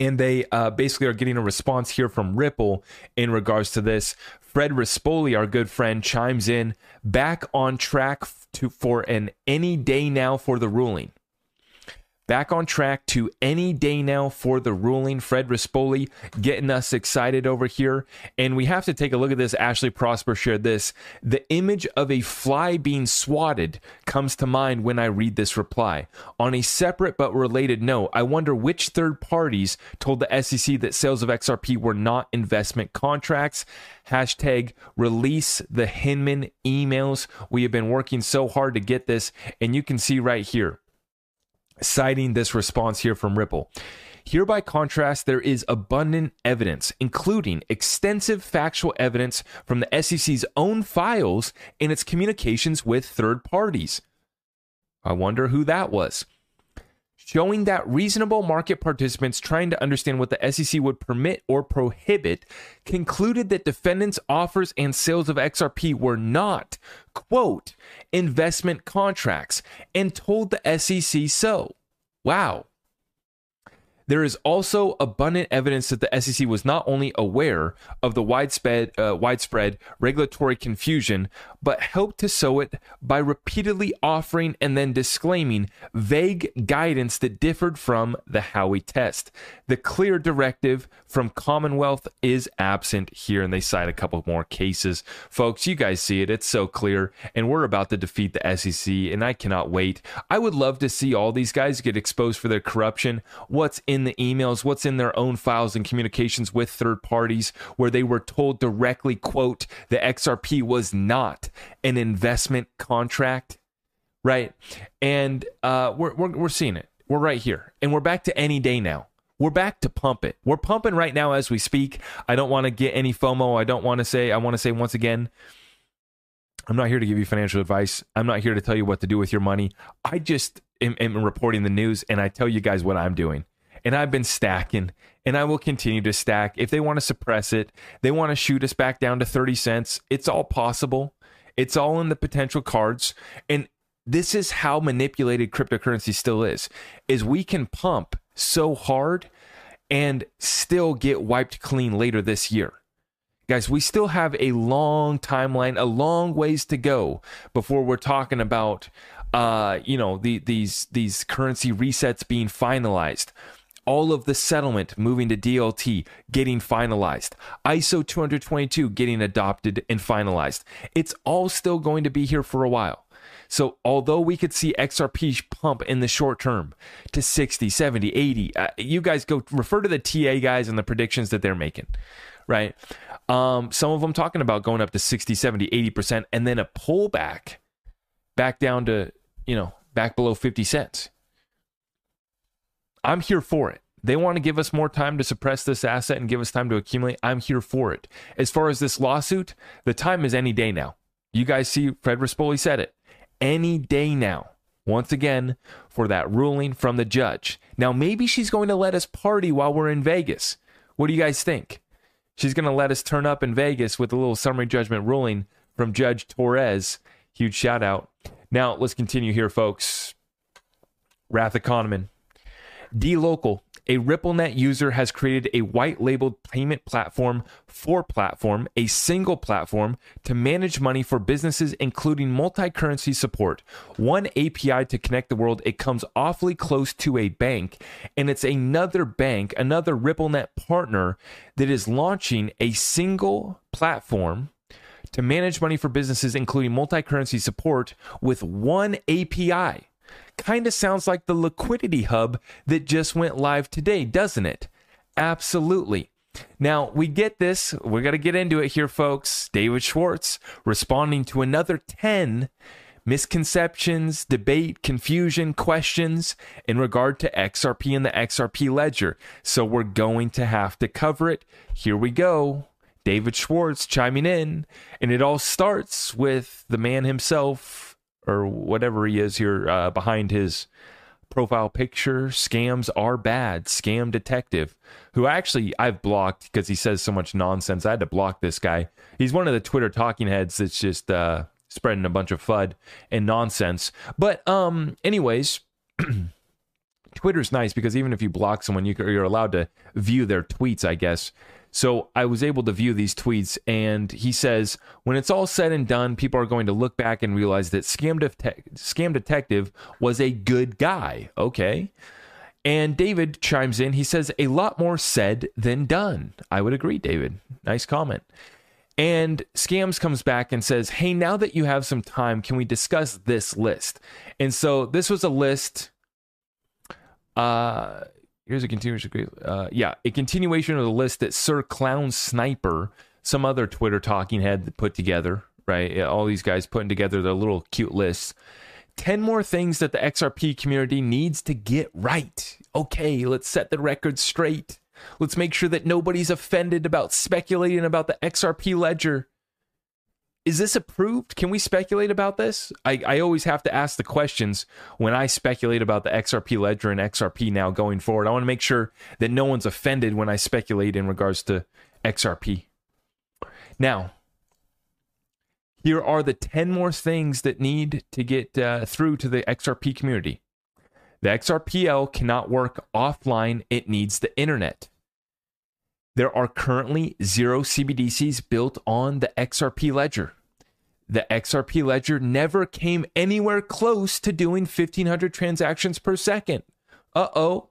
and they uh, basically are getting a response here from Ripple in regards to this. Fred Rispoli, our good friend, chimes in back on track to for an any day now for the ruling. Back on track to any day now for the ruling. Fred Rispoli getting us excited over here. And we have to take a look at this. Ashley Prosper shared this. The image of a fly being swatted comes to mind when I read this reply. On a separate but related note, I wonder which third parties told the SEC that sales of XRP were not investment contracts. Hashtag release the Hinman emails. We have been working so hard to get this, and you can see right here citing this response here from Ripple. Here, by contrast, there is abundant evidence, including extensive factual evidence from the SEC's own files and its communications with third parties. I wonder who that was showing that reasonable market participants trying to understand what the SEC would permit or prohibit concluded that defendants' offers and sales of XRP were not, quote, investment contracts and told the SEC so. Wow. There is also abundant evidence that the SEC was not only aware of the widespread, uh, widespread regulatory confusion, but helped to sow it by repeatedly offering and then disclaiming vague guidance that differed from the Howey test. The clear directive from Commonwealth is absent here, and they cite a couple more cases. Folks, you guys see it, it's so clear, and we're about to defeat the SEC, and I cannot wait. I would love to see all these guys get exposed for their corruption. What's in the emails, what's in their own files and communications with third parties where they were told directly, quote, the XRP was not an investment contract, right? And uh, we're, we're, we're seeing it. We're right here. And we're back to any day now. We're back to pump it. We're pumping right now as we speak. I don't want to get any FOMO. I don't want to say, I want to say once again, I'm not here to give you financial advice. I'm not here to tell you what to do with your money. I just am, am reporting the news and I tell you guys what I'm doing. And I've been stacking and I will continue to stack. If they want to suppress it, they want to shoot us back down to 30 cents. It's all possible. It's all in the potential cards. And this is how manipulated cryptocurrency still is. Is we can pump so hard and still get wiped clean later this year. Guys, we still have a long timeline, a long ways to go before we're talking about uh, you know, the, these these currency resets being finalized all of the settlement moving to DLT getting finalized, ISO 222 getting adopted and finalized. It's all still going to be here for a while. So, although we could see XRP pump in the short term to 60, 70, 80, uh, you guys go refer to the TA guys and the predictions that they're making, right? Um, some of them talking about going up to 60, 70, 80%, and then a pullback back down to, you know, back below 50 cents. I'm here for it. They want to give us more time to suppress this asset and give us time to accumulate. I'm here for it. As far as this lawsuit, the time is any day now. You guys see, Fred Rispoli said it. Any day now. Once again, for that ruling from the judge. Now, maybe she's going to let us party while we're in Vegas. What do you guys think? She's going to let us turn up in Vegas with a little summary judgment ruling from Judge Torres. Huge shout out. Now, let's continue here, folks. Wrath of Kahneman DLocal, a RippleNet user has created a white labeled payment platform for platform, a single platform to manage money for businesses, including multi currency support. One API to connect the world. It comes awfully close to a bank, and it's another bank, another RippleNet partner that is launching a single platform to manage money for businesses, including multi currency support, with one API kind of sounds like the liquidity hub that just went live today, doesn't it? Absolutely. Now, we get this. We're going to get into it here, folks. David Schwartz responding to another 10 misconceptions, debate, confusion, questions in regard to XRP and the XRP ledger. So we're going to have to cover it. Here we go. David Schwartz chiming in. And it all starts with the man himself, or whatever he is here uh, behind his profile picture. Scams are bad. Scam detective, who actually I've blocked because he says so much nonsense. I had to block this guy. He's one of the Twitter talking heads that's just uh, spreading a bunch of FUD and nonsense. But um, anyways. [CLEARS THROAT] Twitter's nice because even if you block someone, you, you're allowed to view their tweets, I guess. So I was able to view these tweets, and he says, when it's all said and done, people are going to look back and realize that Scam, Scam Detective was a good guy. Okay. And David chimes in. He says, a lot more said than done. I would agree, David. Nice comment. And Scams comes back and says, Hey, now that you have some time, can we discuss this list? And so this was a list. Uh, Here's a continuation. Uh, yeah, a continuation of the list that Sir Clown Sniper, some other Twitter talking head, put together. Right, all these guys putting together their little cute lists. 10 more things that the XRP community needs to get right. Okay, let's set the record straight. Let's make sure that nobody's offended about speculating about the XRP ledger is this approved? Can we speculate about this? I, I always have to ask the questions when I speculate about the XRP ledger and XRP now going forward. I want to make sure that no one's offended when I speculate in regards to XRP. Now, here are the 10 more things that need to get uh, through to the XRP community. The XRPL cannot work offline, it needs the internet. There are currently zero CBDCs built on the XRP ledger. The XRP ledger never came anywhere close to doing 1500 transactions per second. Uh oh.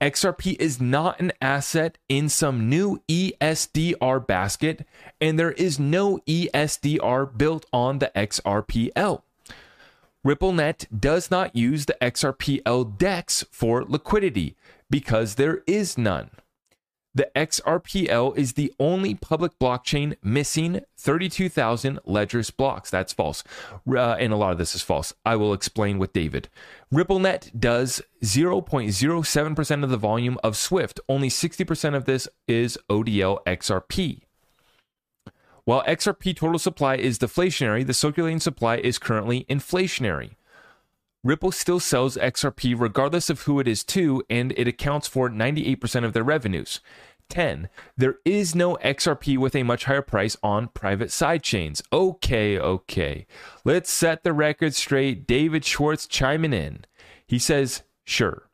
XRP is not an asset in some new ESDR basket, and there is no ESDR built on the XRPL. RippleNet does not use the XRPL DEX for liquidity because there is none. The XRPL is the only public blockchain missing 32,000 ledgers blocks. That's false. Uh, and a lot of this is false. I will explain with David. RippleNet does 0.07% of the volume of Swift. Only 60% of this is ODL XRP. While XRP total supply is deflationary, the circulating supply is currently inflationary. Ripple still sells XRP regardless of who it is to, and it accounts for 98% of their revenues. 10. There is no XRP with a much higher price on private sidechains. Okay, okay. Let's set the record straight. David Schwartz chiming in. He says, sure.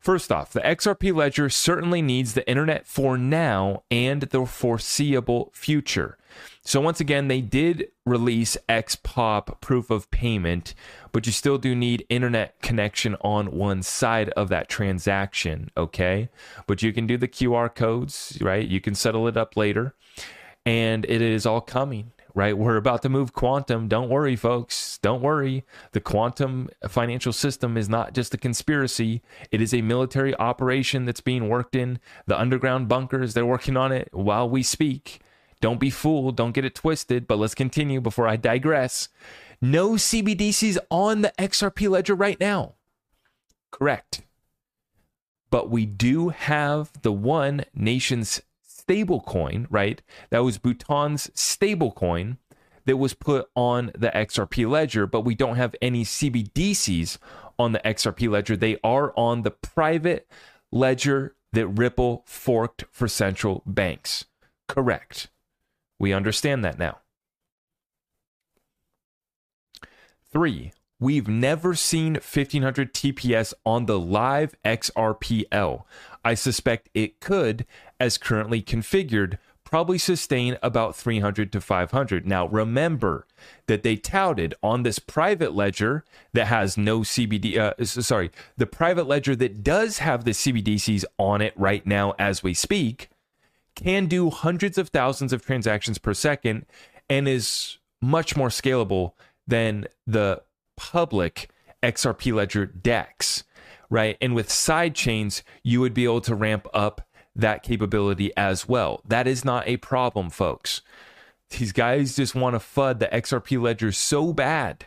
First off, the XRP ledger certainly needs the internet for now and the foreseeable future. So once again, they did release XPOP proof of payment, but you still do need internet connection on one side of that transaction, okay? But you can do the QR codes, right? You can settle it up later, and it is all coming right? We're about to move quantum. Don't worry, folks. Don't worry. The quantum financial system is not just a conspiracy, it is a military operation that's being worked in. The underground bunkers, they're working on it while we speak. Don't be fooled. Don't get it twisted. But let's continue before I digress. No CBDCs on the XRP ledger right now. Correct. But we do have the one nation's stablecoin, right? That was Bhutan's stablecoin that was put on the XRP ledger, but we don't have any CBDCs on the XRP ledger. They are on the private ledger that Ripple forked for central banks. Correct. We understand that now. Three, we've never seen 1500 TPS on the live XRPL. I suspect it could, as currently configured, probably sustain about 300 to 500. Now, remember that they touted on this private ledger that has no CBD, uh, sorry, the private ledger that does have the CBDCs on it right now as we speak can do hundreds of thousands of transactions per second and is much more scalable than the public XRP ledger DEX, right? And with side chains, you would be able to ramp up that capability as well. That is not a problem, folks. These guys just want to FUD the XRP ledger so bad.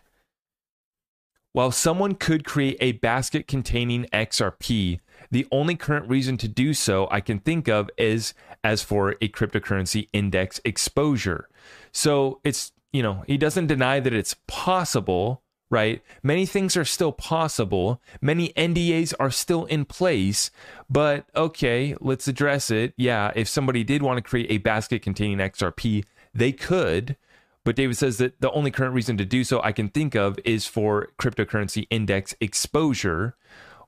While someone could create a basket containing XRP, the only current reason to do so I can think of is as for a cryptocurrency index exposure. So it's, you know, he doesn't deny that it's possible, right? Many things are still possible. Many NDAs are still in place, but okay, let's address it. Yeah, if somebody did want to create a basket containing XRP, they could. But David says that the only current reason to do so I can think of is for cryptocurrency index exposure,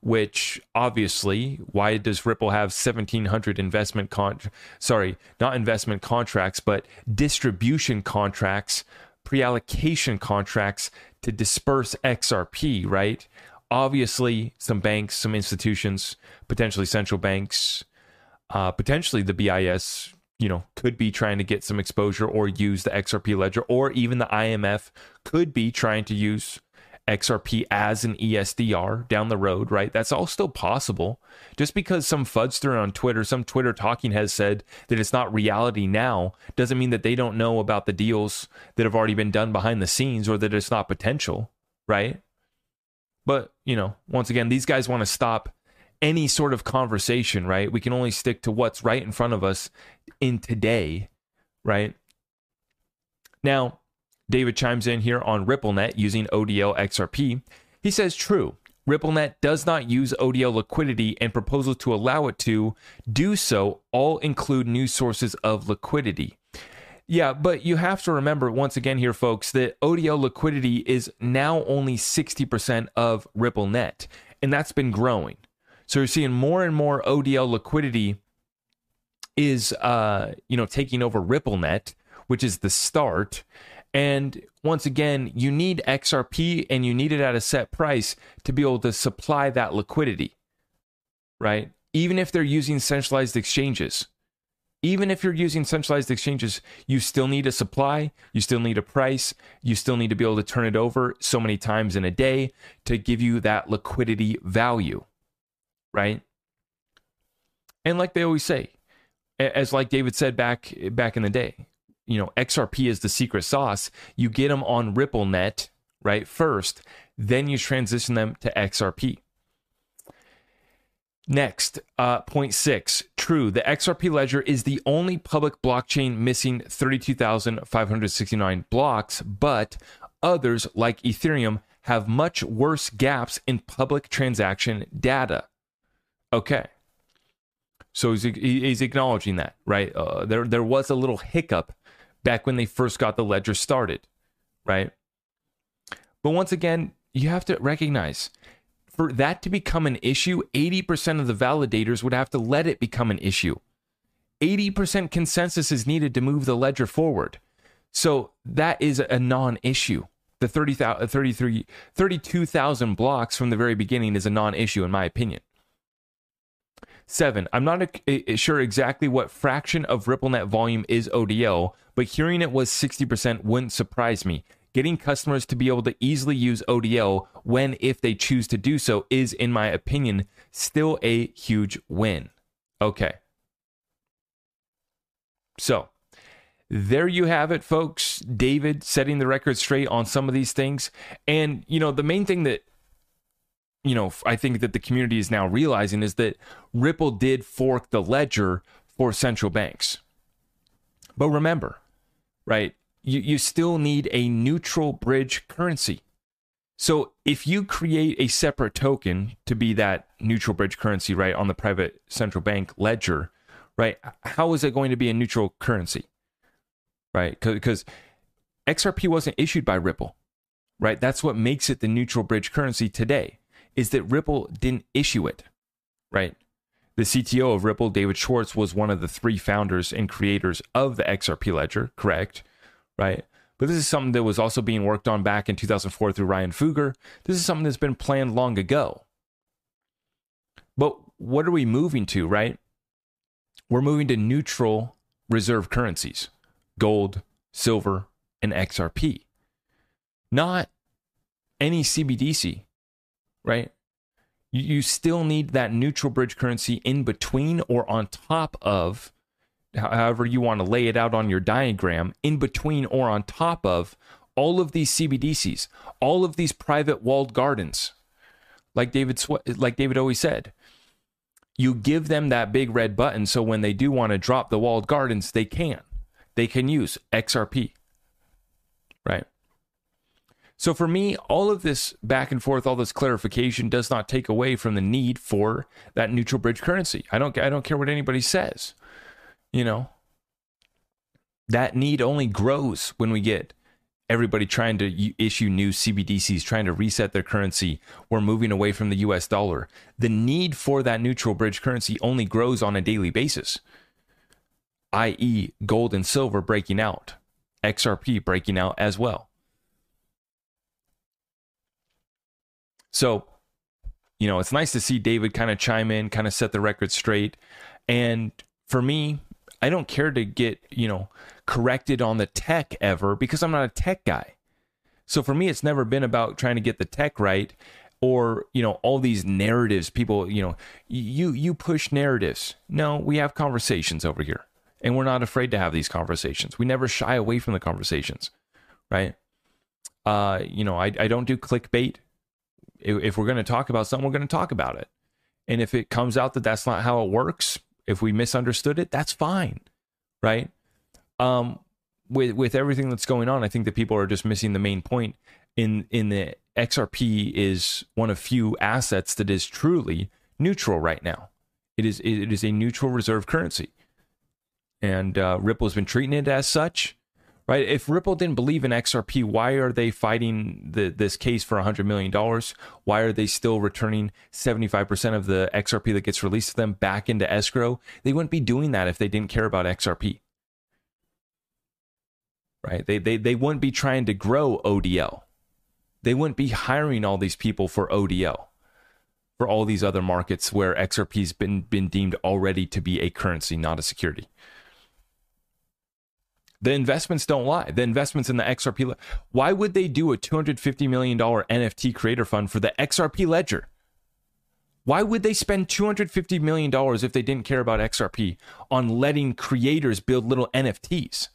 which obviously, why does Ripple have 1700 investment con sorry, not investment contracts, but distribution contracts, pre-allocation contracts to disperse XRP, right? Obviously, some banks, some institutions, potentially central banks, uh, potentially the BIS, you know, could be trying to get some exposure or use the XRP ledger, or even the IMF could be trying to use XRP as an ESDR down the road, right? That's all still possible. Just because some fudster on Twitter, some Twitter talking has said that it's not reality now, doesn't mean that they don't know about the deals that have already been done behind the scenes or that it's not potential, right? But, you know, once again, these guys want to stop any sort of conversation, right? We can only stick to what's right in front of us in today, right? Now, David chimes in here on RippleNet using ODL XRP. He says, True. RippleNet does not use ODL liquidity, and proposals to allow it to do so all include new sources of liquidity. Yeah, but you have to remember once again here, folks, that ODL liquidity is now only 60% of RippleNet, and that's been growing. So you're seeing more and more ODL liquidity is, uh, you know, taking over RippleNet, which is the start. And once again, you need XRP and you need it at a set price to be able to supply that liquidity, right? Even if they're using centralized exchanges. Even if you're using centralized exchanges, you still need a supply, you still need a price, you still need to be able to turn it over so many times in a day to give you that liquidity value, right? And like they always say, as like David said back back in the day, you know, XRP is the secret sauce. You get them on RippleNet, right? First, then you transition them to XRP. Next, uh, point six. True, the XRP ledger is the only public blockchain missing 32,569 blocks, but others, like Ethereum, have much worse gaps in public transaction data. Okay. So he's, he's acknowledging that, right? Uh, there, there was a little hiccup back when they first got the ledger started, right? But once again, you have to recognize for that to become an issue, 80% of the validators would have to let it become an issue. 80% consensus is needed to move the ledger forward. So that is a non issue. The 30, 33, 32,000 blocks from the very beginning is a non issue, in my opinion. Seven, I'm not a, a, sure exactly what fraction of RippleNet volume is ODL, but hearing it was 60% wouldn't surprise me. Getting customers to be able to easily use ODL when, if they choose to do so, is, in my opinion, still a huge win. Okay. So, there you have it, folks. David setting the record straight on some of these things. And, you know, the main thing that, you know, I think that the community is now realizing is that Ripple did fork the ledger for central banks. But remember, right? you, you still need a neutral bridge currency. So if you create a separate token to be that neutral bridge currency, right, on the private central bank ledger, right, how is it going to be a neutral currency? Right? Because XRP wasn't issued by Ripple, right? That's what makes it the neutral bridge currency today, is that Ripple didn't issue it, right? The CTO of Ripple, David Schwartz, was one of the three founders and creators of the XRP ledger, correct? right? But this is something that was also being worked on back in 2004 through Ryan Fugger. This is something that's been planned long ago. But what are we moving to, right? We're moving to neutral reserve currencies gold, silver, and XRP. Not any CBDC, right? You, still need that neutral bridge currency in between or on top of however you want to lay it out on your diagram, in between or on top of all of these CBDCs, all of these private walled gardens. Like David like David always said, you give them that big red button so when they do want to drop the walled gardens, they can. They can use XRP. So for me, all of this back and forth, all this clarification does not take away from the need for that neutral bridge currency. I don't I don't care what anybody says you know, that need only grows when we get everybody trying to issue new CBDCs, trying to reset their currency. We're moving away from the US dollar. The need for that neutral bridge currency only grows on a daily basis, i.e., gold and silver breaking out, XRP breaking out as well. So, you know, it's nice to see David kind of chime in, kind of set the record straight. And for me, I don't care to get, you know, corrected on the tech ever because I'm not a tech guy. So for me, it's never been about trying to get the tech right or, you know, all these narratives. People, you know, you you push narratives. No, we have conversations over here. And we're not afraid to have these conversations. We never shy away from the conversations. Right? Uh, you know, I, I don't do clickbait. If, we're going to talk about something, we're going to talk about it. And if it comes out that that's not how it works, if we misunderstood it, that's fine, right? Um, with with everything that's going on, I think that people are just missing the main point. In in the XRP is one of few assets that is truly neutral right now. It is it is a neutral reserve currency, and uh, Ripple has been treating it as such right? If Ripple didn't believe in XRP, why are they fighting the, this case for $100 million? Why are they still returning 75% of the XRP that gets released to them back into escrow? They wouldn't be doing that if they didn't care about XRP. Right? They, they, they wouldn't be trying to grow ODL. They wouldn't be hiring all these people for ODL for all these other markets where XRP's been been deemed already to be a currency, not a security. The investments don't lie. The investments in the XRP. Why would they do a $250 million NFT creator fund for the XRP ledger? Why would they spend $250 million if they didn't care about XRP on letting creators build little NFTs?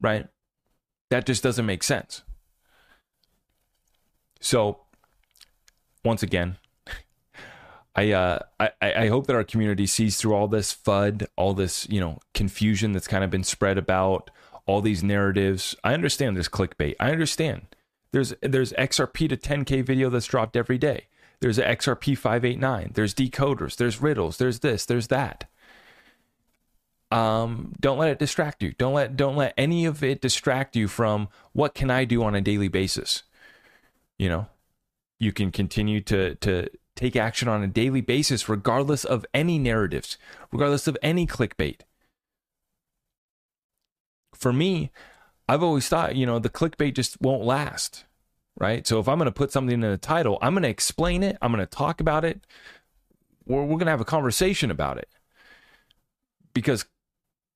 Right? That just doesn't make sense. So, once again, I, uh, I I hope that our community sees through all this FUD, all this you know confusion that's kind of been spread about all these narratives. I understand there's clickbait. I understand there's there's XRP to 10k video that's dropped every day. There's XRP 589. There's decoders. There's riddles. There's this. There's that. Um, don't let it distract you. Don't let don't let any of it distract you from what can I do on a daily basis. You know, you can continue to to take action on a daily basis, regardless of any narratives, regardless of any clickbait. For me, I've always thought, you know, the clickbait just won't last, right? So if I'm going to put something in the title, I'm going to explain it, I'm going to talk about it, we're, we're going to have a conversation about it because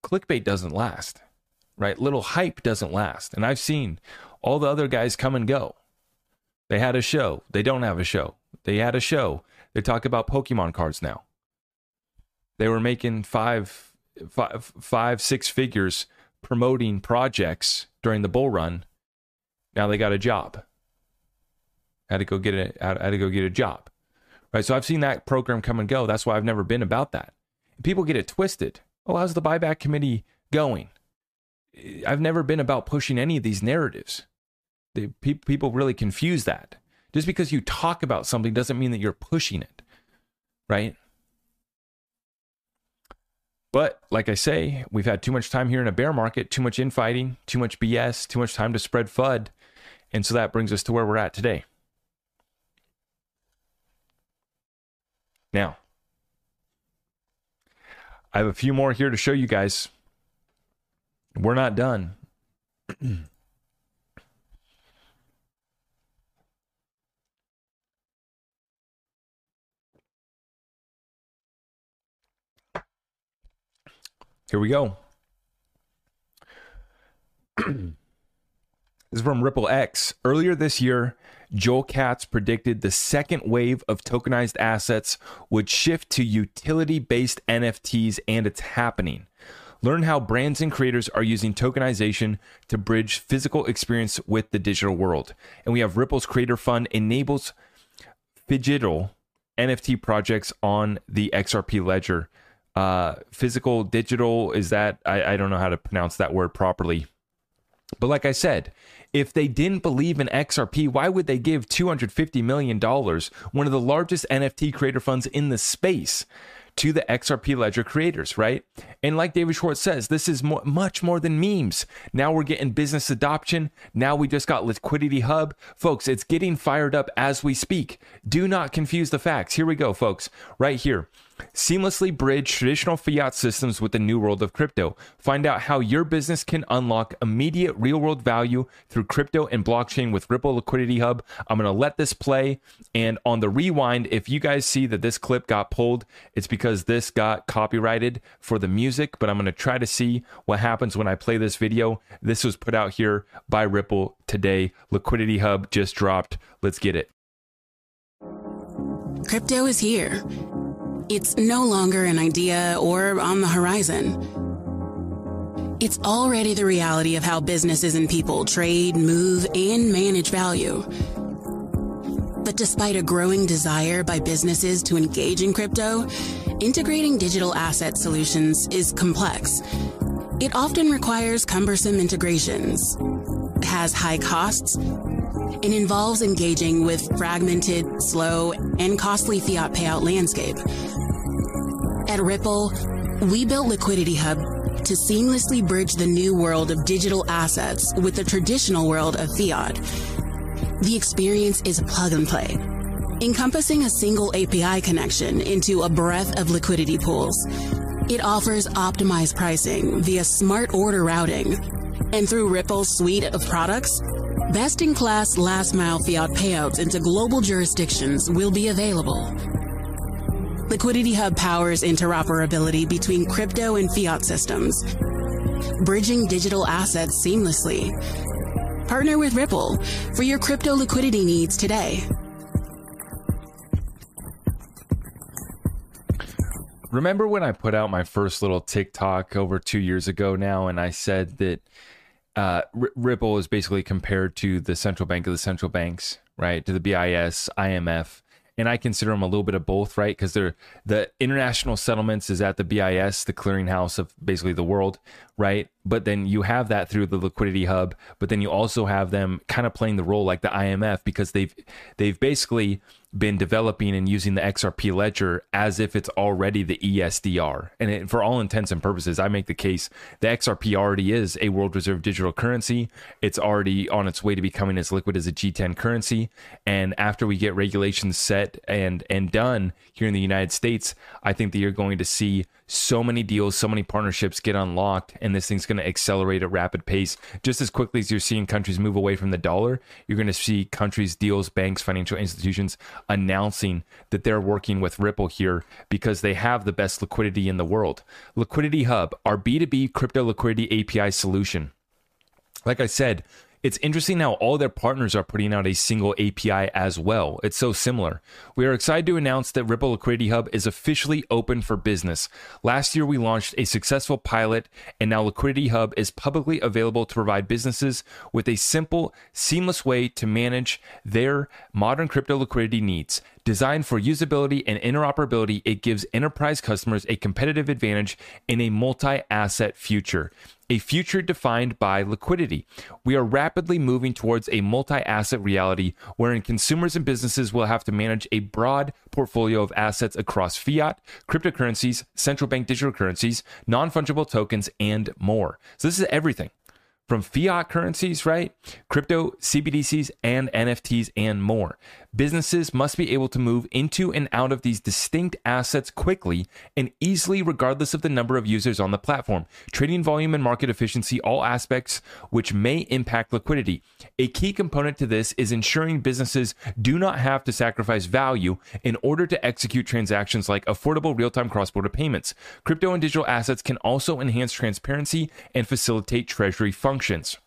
clickbait doesn't last, right? Little hype doesn't last. And I've seen all the other guys come and go. They had a show, they don't have a show. They had a show. They talk about Pokemon cards now. They were making five, five, five, six figures promoting projects during the bull run. Now they got a job. Had to go get a had to go get a job. Right. So I've seen that program come and go. That's why I've never been about that. People get it twisted. Oh, how's the buyback committee going? I've never been about pushing any of these narratives. The, people really confuse that. Just because you talk about something doesn't mean that you're pushing it, right? But like I say, we've had too much time here in a bear market, too much infighting, too much BS, too much time to spread FUD. And so that brings us to where we're at today. Now, I have a few more here to show you guys. We're not done. [CLEARS THROAT] Here we go. this is from Ripple X. Earlier this year, Joel Katz predicted the second wave of tokenized assets would shift to utility based NFTs, and it's happening. Learn how brands and creators are using tokenization to bridge physical experience with the digital world. And we have Ripple's Creator Fund enables phygital NFT projects on the XRP ledger uh, physical digital is that I, I don't know how to pronounce that word properly but like i said if they didn't believe in xrp why would they give 250 million dollars one of the largest nft creator funds in the space to the XRP Ledger creators, right? And like David Schwartz says, this is much more than memes. Now we're getting business adoption. Now we just got Liquidity Hub. Folks, it's getting fired up as we speak. Do not confuse the facts. Here we go, folks, right here. Seamlessly bridge traditional fiat systems with the new world of crypto. Find out how your business can unlock immediate real world value through crypto and blockchain with Ripple Liquidity Hub. I'm going to let this play. And on the rewind, if you guys see that this clip got pulled, it's because this got copyrighted for the music. But I'm going to try to see what happens when I play this video. This was put out here by Ripple today. Liquidity Hub just dropped. Let's get it. Crypto is here it's no longer an idea or on the horizon. It's already the reality of how businesses and people trade, move, and manage value. But despite a growing desire by businesses to engage in crypto, integrating digital asset solutions is complex. It often requires cumbersome integrations, has high costs, and involves engaging with fragmented, slow, and costly fiat payout landscape. At Ripple, we built Liquidity Hub to seamlessly bridge the new world of digital assets with the traditional world of fiat. The experience is plug and play, encompassing a single API connection into a breadth of liquidity pools. It offers optimized pricing via smart order routing. And through Ripple's suite of products, best in class last mile fiat payouts into global jurisdictions will be available. Liquidity Hub powers interoperability between crypto and fiat systems, bridging digital assets seamlessly. Partner with Ripple for your crypto liquidity needs today. Remember when I put out my first little TikTok over two years ago now, and I said that uh, R- Ripple is basically compared to the central bank of the central banks, right? To the BIS, IMF, and I consider them a little bit of both, right? Because they're the international settlements is at the BIS, the clearinghouse of basically the world, right? But then you have that through the liquidity hub, but then you also have them kind of playing the role like the IMF because they've they've basically been developing and using the XRP ledger as if it's already the ESDR. And it, for all intents and purposes, I make the case the XRP already is a world reserve digital currency. It's already on its way to becoming as liquid as a G10 currency. And after we get regulations set and and done here in the United States, I think that you're going to see so many deals, so many partnerships get unlocked, and this thing's going to accelerate at rapid pace. Just as quickly as you're seeing countries move away from the dollar, you're going to see countries, deals, banks, financial institutions announcing that they're working with Ripple here because they have the best liquidity in the world. Liquidity Hub, our B2B crypto liquidity API solution. Like I said, it's interesting how all their partners are putting out a single API as well. It's so similar. We are excited to announce that Ripple Liquidity Hub is officially open for business. Last year, we launched a successful pilot, and now Liquidity Hub is publicly available to provide businesses with a simple, seamless way to manage their modern crypto liquidity needs. Designed for usability and interoperability, it gives enterprise customers a competitive advantage in a multi asset future a future defined by liquidity. We are rapidly moving towards a multi asset reality wherein consumers and businesses will have to manage a broad portfolio of assets across fiat, cryptocurrencies, central bank digital currencies, non fungible tokens, and more. So, this is everything from fiat currencies, right? Crypto, CBDCs, and NFTs, and more. Businesses must be able to move into and out of these distinct assets quickly and easily, regardless of the number of users on the platform. Trading volume and market efficiency, all aspects which may impact liquidity. A key component to this is ensuring businesses do not have to sacrifice value in order to execute transactions like affordable real time cross border payments. Crypto and digital assets can also enhance transparency and facilitate treasury functions functions.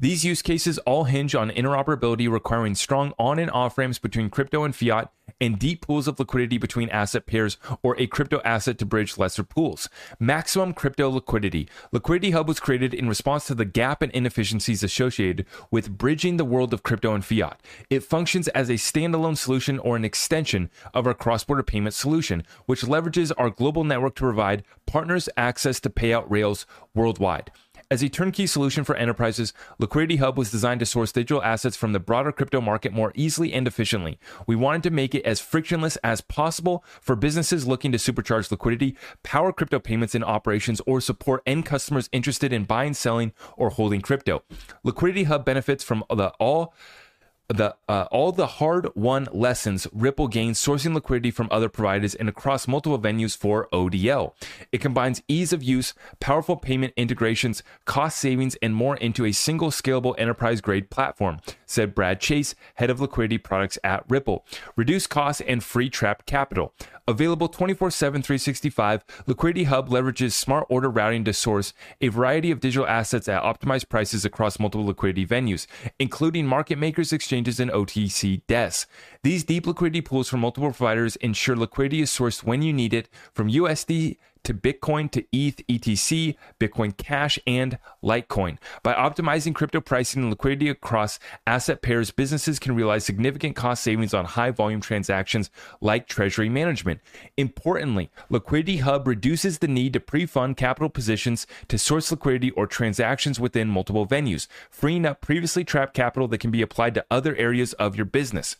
These use cases all hinge on interoperability requiring strong on and off ramps between crypto and fiat and deep pools of liquidity between asset pairs or a crypto asset to bridge lesser pools. Maximum crypto liquidity. Liquidity Hub was created in response to the gap and inefficiencies associated with bridging the world of crypto and fiat. It functions as a standalone solution or an extension of our cross border payment solution, which leverages our global network to provide partners access to payout rails worldwide. As a turnkey solution for enterprises, Liquidity Hub was designed to source digital assets from the broader crypto market more easily and efficiently. We wanted to make it as frictionless as possible for businesses looking to supercharge liquidity, power crypto payments and operations, or support end customers interested in buying, selling, or holding crypto. Liquidity Hub benefits from the all the uh, all the hard won lessons Ripple gains sourcing liquidity from other providers and across multiple venues for ODL. It combines ease of use, powerful payment integrations, cost savings, and more into a single scalable enterprise grade platform, said Brad Chase, head of liquidity products at Ripple. Reduce costs and free trapped capital. Available 24 7, 365, Liquidity Hub leverages smart order routing to source a variety of digital assets at optimized prices across multiple liquidity venues, including market makers, exchanges, and OTC desks. These deep liquidity pools from multiple providers ensure liquidity is sourced when you need it from USD to Bitcoin to ETH, ETC, Bitcoin Cash, and Litecoin. By optimizing crypto pricing and liquidity across asset pairs, businesses can realize significant cost savings on high volume transactions like treasury management. Importantly, Liquidity Hub reduces the need to pre fund capital positions to source liquidity or transactions within multiple venues, freeing up previously trapped capital that can be applied to other areas of your business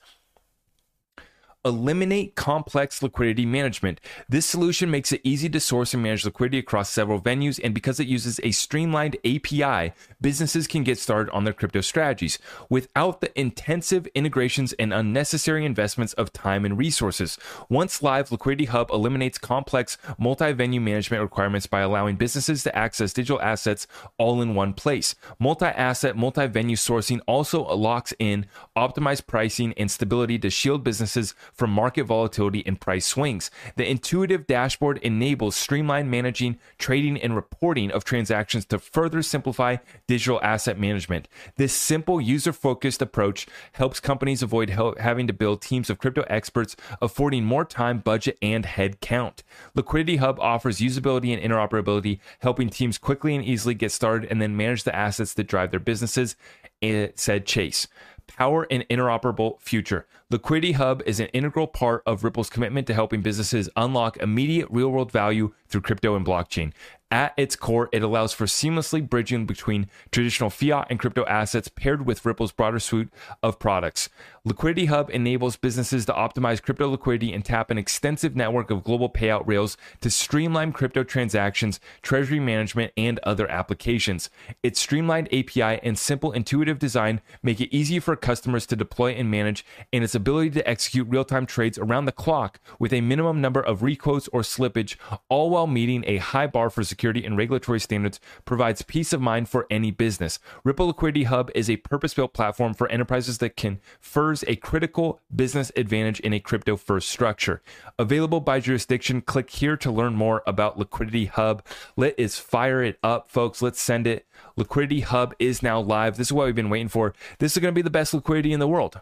eliminate complex liquidity management. This solution makes it easy to source and manage liquidity across several venues, and because it uses a streamlined API, businesses can get started on their crypto strategies without the intensive integrations and unnecessary investments of time and resources. Once live, Liquidity Hub eliminates complex multi venue management requirements by allowing businesses to access digital assets all in one place. Multi asset, multi venue sourcing also locks in optimized pricing and stability to shield businesses from market volatility and price swings. The intuitive dashboard enables streamlined managing, trading, and reporting of transactions to further simplify digital asset management. This simple, user focused approach helps companies avoid having to build teams of crypto experts, affording more time, budget, and headcount. Liquidity Hub offers usability and interoperability, helping teams quickly and easily get started and then manage the assets that drive their businesses, it said Chase power and interoperable future. Liquidity Hub is an integral part of Ripple's commitment to helping businesses unlock immediate real world value through crypto and blockchain. At its core, it allows for seamlessly bridging between traditional fiat and crypto assets paired with Ripple's broader suite of products. Liquidity Hub enables businesses to optimize crypto liquidity and tap an extensive network of global payout rails to streamline crypto transactions, treasury management, and other applications. Its streamlined API and simple intuitive design make it easy for customers to deploy and manage, and its ability to execute real time trades around the clock with a minimum number of requotes or slippage, all while meeting a high bar for security and regulatory standards provides peace of mind for any business. Ripple Liquidity Hub is a purpose built platform for enterprises that confers a critical business advantage in a crypto first structure. Available by jurisdiction, click here to learn more about Liquidity Hub. Let us fire it up, folks. Let's send it. Liquidity Hub is now live. This is what we've been waiting for. This is going to be the best liquidity in the world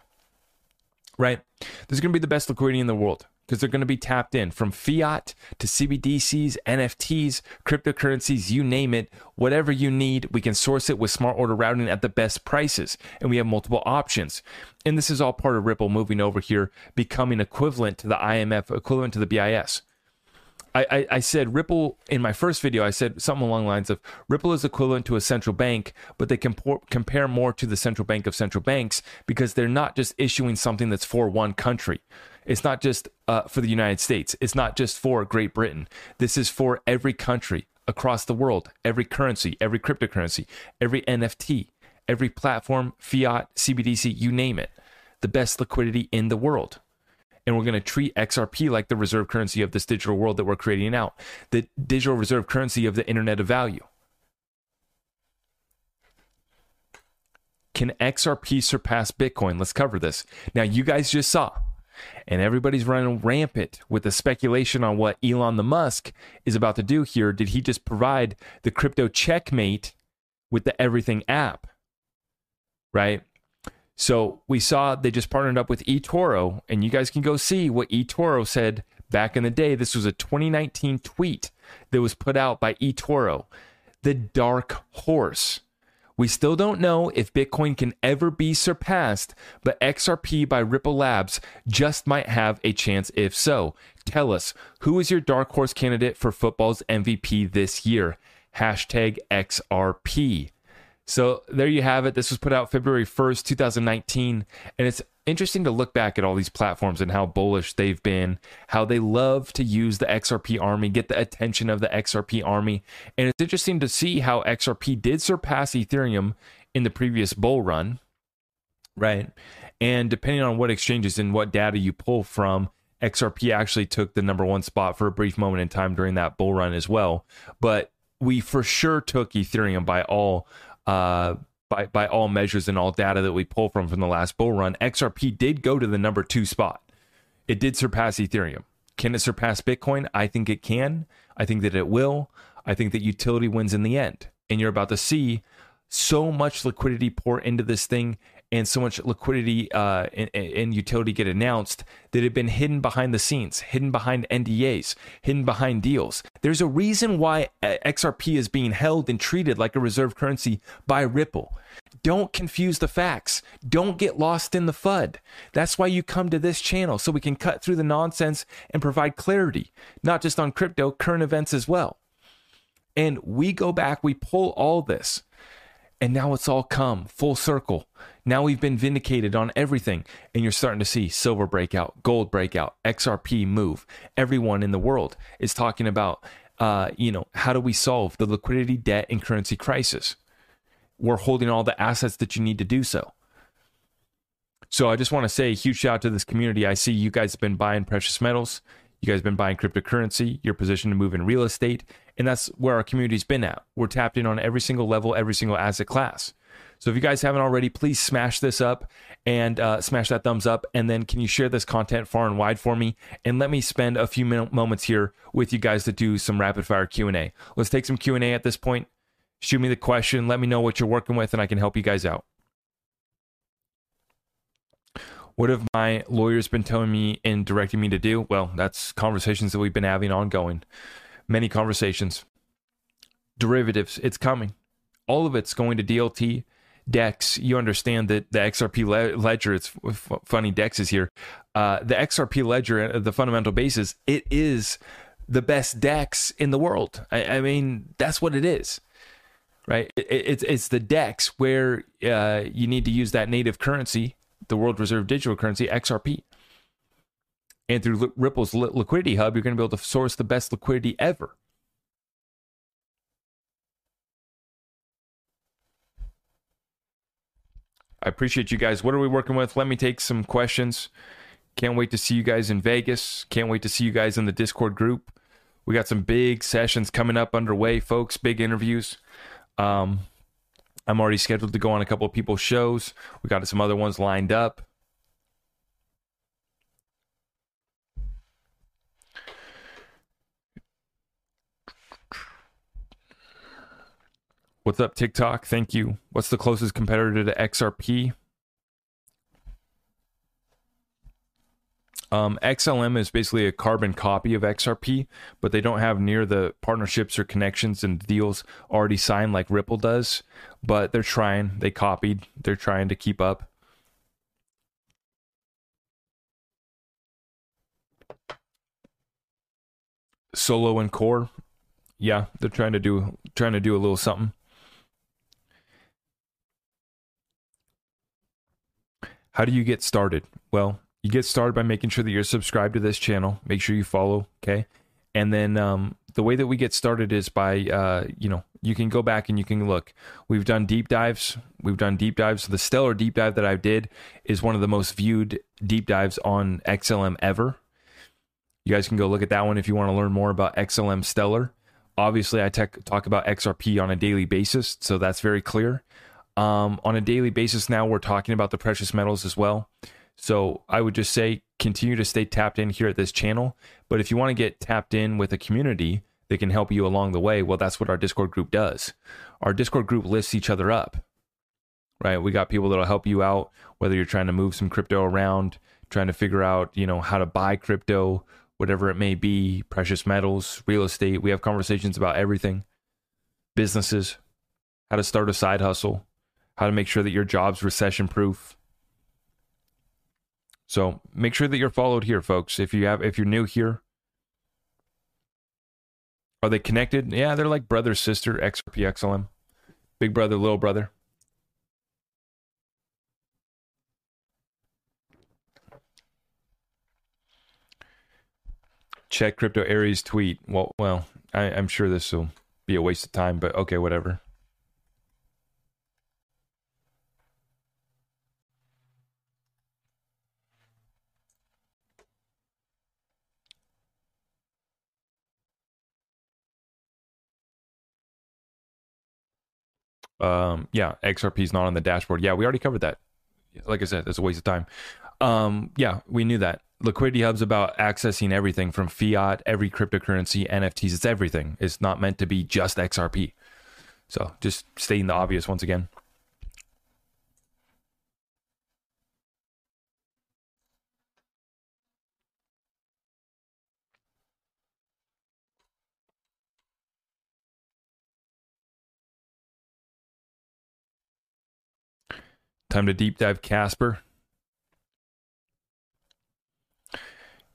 right? This is going to be the best liquidity in the world because they're going to be tapped in from fiat to CBDCs, NFTs, cryptocurrencies, you name it, whatever you need, we can source it with smart order routing at the best prices. And we have multiple options. And this is all part of Ripple moving over here, becoming equivalent to the IMF, equivalent to the BIS. I, I, I, said Ripple in my first video. I said something along the lines of Ripple is equivalent to a central bank, but they compor- compare more to the central bank of central banks because they're not just issuing something that's for one country. It's not just uh, for the United States. It's not just for Great Britain. This is for every country across the world, every currency, every cryptocurrency, every NFT, every platform, fiat, CBDC, you name it. The best liquidity in the world and we're going to treat XRP like the reserve currency of this digital world that we're creating out, the digital reserve currency of the internet of value. Can XRP surpass Bitcoin? Let's cover this. Now, you guys just saw, and everybody's running rampant with the speculation on what Elon the Musk is about to do here. Did he just provide the crypto checkmate with the Everything app? Right? So we saw they just partnered up with eToro, and you guys can go see what eToro said back in the day. This was a 2019 tweet that was put out by eToro, the dark horse. We still don't know if Bitcoin can ever be surpassed, but XRP by Ripple Labs just might have a chance if so. Tell us, who is your dark horse candidate for football's MVP this year? Hashtag XRP. So there you have it. This was put out February 1st, 2019. And it's interesting to look back at all these platforms and how bullish they've been, how they love to use the XRP army, get the attention of the XRP army. And it's interesting to see how XRP did surpass Ethereum in the previous bull run, right? And depending on what exchanges and what data you pull from, XRP actually took the number one spot for a brief moment in time during that bull run as well. But we for sure took Ethereum by all uh, by by all measures and all data that we pull from from the last bull run, XRP did go to the number two spot. It did surpass Ethereum. Can it surpass Bitcoin? I think it can. I think that it will. I think that utility wins in the end. And you're about to see so much liquidity pour into this thing and so much liquidity uh, and, and, utility get announced that have been hidden behind the scenes, hidden behind NDAs, hidden behind deals. There's a reason why uh, XRP is being held and treated like a reserve currency by Ripple. Don't confuse the facts. Don't get lost in the FUD. That's why you come to this channel so we can cut through the nonsense and provide clarity, not just on crypto, current events as well. And we go back, we pull all this, and now it's all come full circle now we've been vindicated on everything, and you're starting to see silver breakout, gold breakout, XRP move. Everyone in the world is talking about, uh, you know, how do we solve the liquidity, debt, and currency crisis? We're holding all the assets that you need to do so. So I just want to say a huge shout out to this community. I see you guys have been buying precious metals. You guys have been buying cryptocurrency. You're positioned to move in real estate. And that's where our community's been at. We're tapped in on every single level, every single asset class. So if you guys haven't already, please smash this up and uh, smash that thumbs up. And then can you share this content far and wide for me? And let me spend a few min- moments here with you guys to do some rapid fire Q&A. Let's take some Q&A at this point. Shoot me the question. Let me know what you're working with and I can help you guys out. What have my lawyers been telling me and directing me to do? Well, that's conversations that we've been having ongoing. Many conversations. Derivatives, it's coming. All of it's going to DLT Dex, you understand that the XRP le- ledger, it's f- funny, Dex is here. Uh, the XRP ledger, uh, the fundamental basis, it is the best DEX in the world. I, I mean, that's what it is, right? It, it's it's the DEX where uh, you need to use that native currency, the world reserve digital currency, XRP. And through Ripple's liquidity hub, you're going to be able to source the best liquidity ever. I appreciate you guys. What are we working with? Let me take some questions. Can't wait to see you guys in Vegas. Can't wait to see you guys in the Discord group. We got some big sessions coming up underway, folks. Big interviews. Um, I'm already scheduled to go on a couple of people's shows. We got some other ones lined up. What's up, TikTok? Thank you. What's the closest competitor to XRP? Um, XLM is basically a carbon copy of XRP, but they don't have near the partnerships or connections and deals already signed like Ripple does. But they're trying. They copied. They're trying to keep up. Solo and core, yeah, they're trying to do trying to do a little something. How do you get started? Well, you get started by making sure that you're subscribed to this channel. Make sure you follow, okay? And then um, the way that we get started is by, uh, you know, you can go back and you can look. We've done deep dives. We've done deep dives. The Stellar deep dive that I did is one of the most viewed deep dives on XLM ever. You guys can go look at that one if you want to learn more about XLM Stellar. Obviously, I tech, talk about XRP on a daily basis, so that's very clear. Um, on a daily basis now, we're talking about the precious metals as well. So I would just say continue to stay tapped in here at this channel. But if you want to get tapped in with a community that can help you along the way, well, that's what our Discord group does. Our Discord group lifts each other up, right? We got people that'll help you out, whether you're trying to move some crypto around, trying to figure out, you know, how to buy crypto, whatever it may be, precious metals, real estate. We have conversations about everything, businesses, how to start a side hustle, how to make sure that your job's recession proof. So make sure that you're followed here, folks. If you have, if you're new here, are they connected? Yeah, they're like brother, sister, XRP, XLM, big brother, little brother. Check Crypto Eri's tweet. Well, well, I, I'm sure this will be a waste of time, but okay, whatever. Um, yeah, XRP is not on the dashboard. Yeah, we already covered that. Like I said, it's a waste of time. Um, yeah, we knew that. Liquidity Hub's about accessing everything from fiat, every cryptocurrency, NFTs. It's everything. It's not meant to be just XRP. So just stating the obvious once again. Time to deep dive Casper.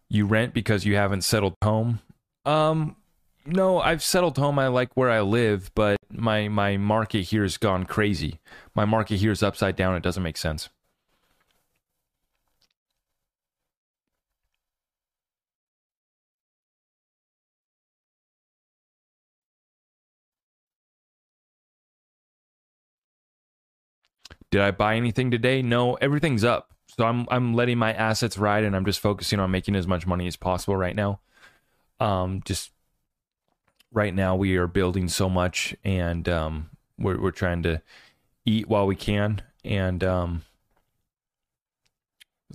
You rent because you haven't settled home. Um, no, I've settled home. I like where I live, but my my market here has gone crazy. My market here is upside down. It doesn't make sense. Did I buy anything today? No, everything's up. So I'm I'm letting my assets ride and I'm just focusing on making as much money as possible right now. Um just right now we are building so much and um we're we're trying to eat while we can and um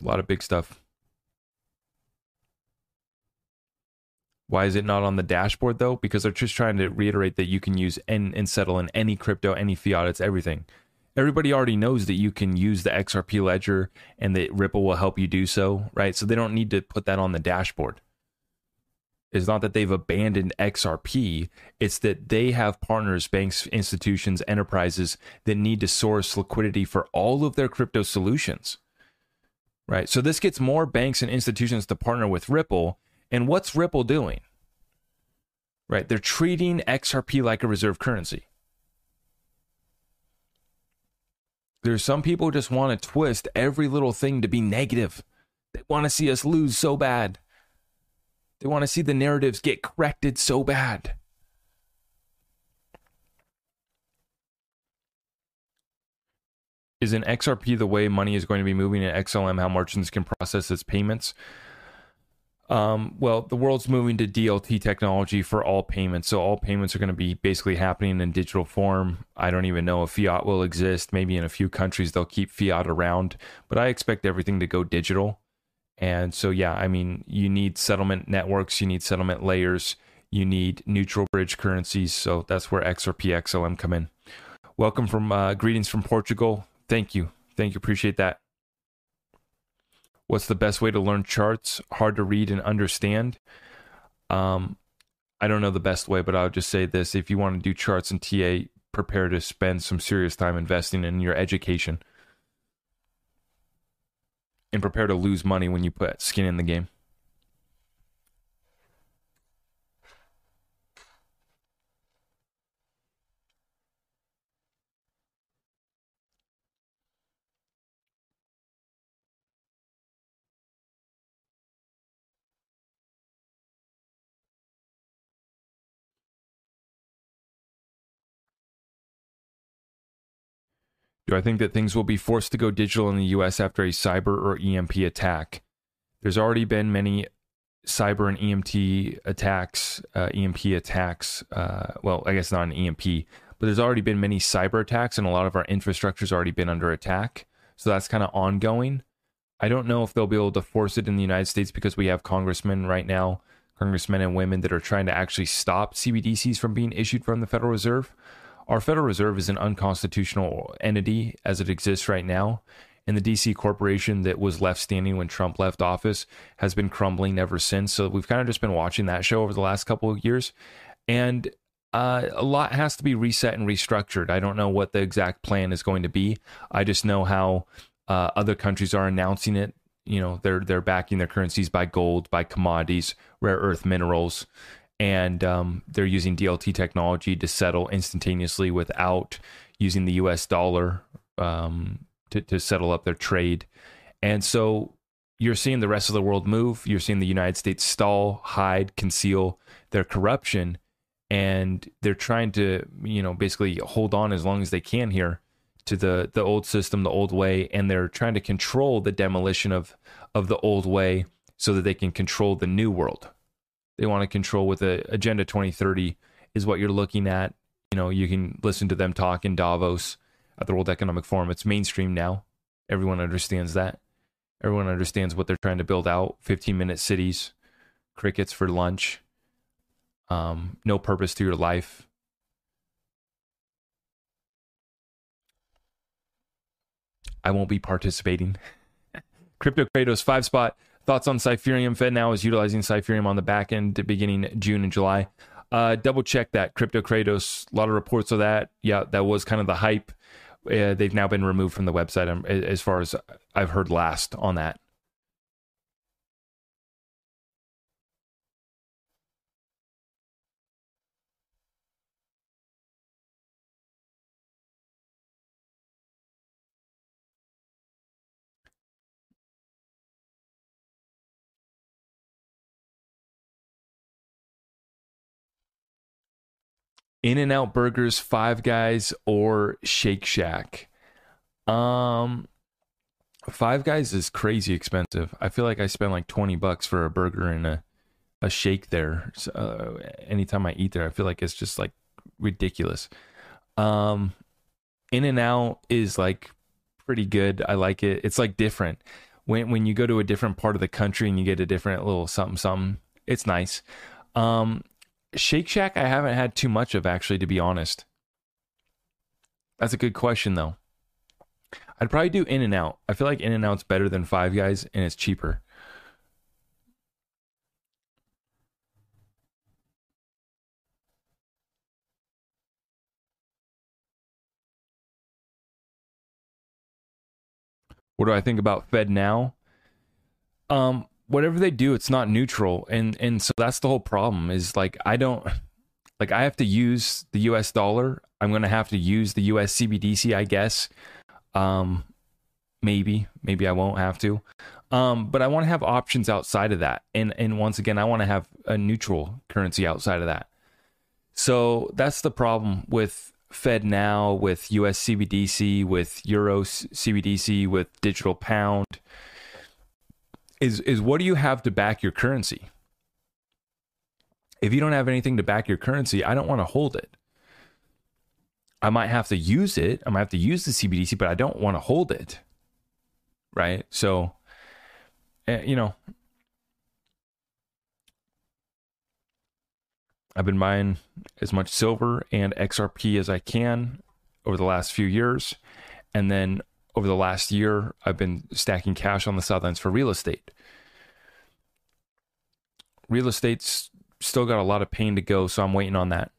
a lot of big stuff. Why is it not on the dashboard though? Because they're just trying to reiterate that you can use and, and settle in any crypto, any fiat, it's everything everybody already knows that you can use the XRP ledger and that Ripple will help you do so, right? So they don't need to put that on the dashboard. It's not that they've abandoned XRP, it's that they have partners, banks, institutions, enterprises that need to source liquidity for all of their crypto solutions. Right? So this gets more banks and institutions to partner with Ripple. And what's Ripple doing? Right? They're treating XRP like a reserve currency. There's some people just want to twist every little thing to be negative. They want to see us lose so bad. They want to see the narratives get corrected so bad. Is an XRP the way money is going to be moving in XLM? How merchants can process its payments? Um, well, the world's moving to DLT technology for all payments. So all payments are going to be basically happening in digital form. I don't even know if fiat will exist. Maybe in a few countries they'll keep fiat around, but I expect everything to go digital. And so, yeah, I mean, you need settlement networks, you need settlement layers, you need neutral bridge currencies. So that's where XRP XLM come in. Welcome from uh, greetings from Portugal. Thank you. Thank you. Appreciate that. What's the best way to learn charts? Hard to read and understand. Um, I don't know the best way, but I'll just say this: if you want to do charts and TA, prepare to spend some serious time investing in your education, and prepare to lose money when you put skin in the game. Do I think that things will be forced to go digital in the US after a cyber or EMP attack? There's already been many cyber and EMT attacks, uh, EMP attacks. Uh, well, I guess not an EMP, but there's already been many cyber attacks, and a lot of our infrastructure's already been under attack. So that's kind of ongoing. I don't know if they'll be able to force it in the United States because we have congressmen right now, congressmen and women that are trying to actually stop CBDCs from being issued from the Federal Reserve. Our Federal Reserve is an unconstitutional entity as it exists right now. And the DC corporation that was left standing when Trump left office has been crumbling ever since. So we've kind of just been watching that show over the last couple of years. And uh, a lot has to be reset and restructured. I don't know what the exact plan is going to be. I just know how uh, other countries are announcing it. You know, they're they're backing their currencies by gold, by commodities, rare earth minerals, and um, they're using DLT technology to settle instantaneously without using the U.S. dollar um, to, to settle up their trade. And so you're seeing the rest of the world move. You're seeing the United States stall, hide, conceal their corruption, and they're trying to, you know, basically hold on as long as they can here to the the old system, the old way, and they're trying to control the demolition of of the old way so that they can control the new world they want to control with a agenda 2030 is what you're looking at. You know you can listen to them talk in davos at the world economic forum. It's mainstream now. Everyone understands that. Everyone understands what they're trying to build out. 15 minute cities crickets for lunch um, no purpose to your life. I won't be participating. [LAUGHS] Crypto kratos five spot Thoughts on Cypherium? FedNow is utilizing Cypherium on the back end beginning June and July. Uh, double check that. Crypto Kratos, a lot of reports of that. Yeah, that was kind of the hype. Uh, they've now been removed from the website um, as far as I've heard last on that. In and Out Burgers, Five Guys, or Shake Shack. Um, Five Guys is crazy expensive. I feel like I spend like twenty bucks for a burger and a a shake there. So, uh, anytime I eat there, I feel like it's just like ridiculous. Um, In and Out is like pretty good. I like it. It's like different. When when you go to a different part of the country and you get a different little something something, it's nice. Um, Shake Shack, I haven't had too much of actually, to be honest. That's a good question though. I'd probably do In and Out. I feel like In and Out's better than Five Guys and it's cheaper. What do I think about FedNow? Um, whatever they do, it's not neutral, and and so that's the whole problem. Is like I don't like I have to use the U.S. dollar. I'm going to have to use the U.S. CBDC, I guess. Um, maybe, maybe I won't have to. Um, but I want to have options outside of that, and and once again, I want to have a neutral currency outside of that. So that's the problem with FedNow, with US CBDC, with Euro CBDC, with digital pound. Is is what do you have to back your currency? If you don't have anything to back your currency, I don't want to hold it. I might have to use it. I might have to use the CBDC, but I don't want to hold it. Right? So, eh, you know, I've been buying as much silver and XRP as I can over the last few years. And then over the last year, I've been stacking cash on the sidelines for real estate. Real estate's still got a lot of pain to go, so I'm waiting on that.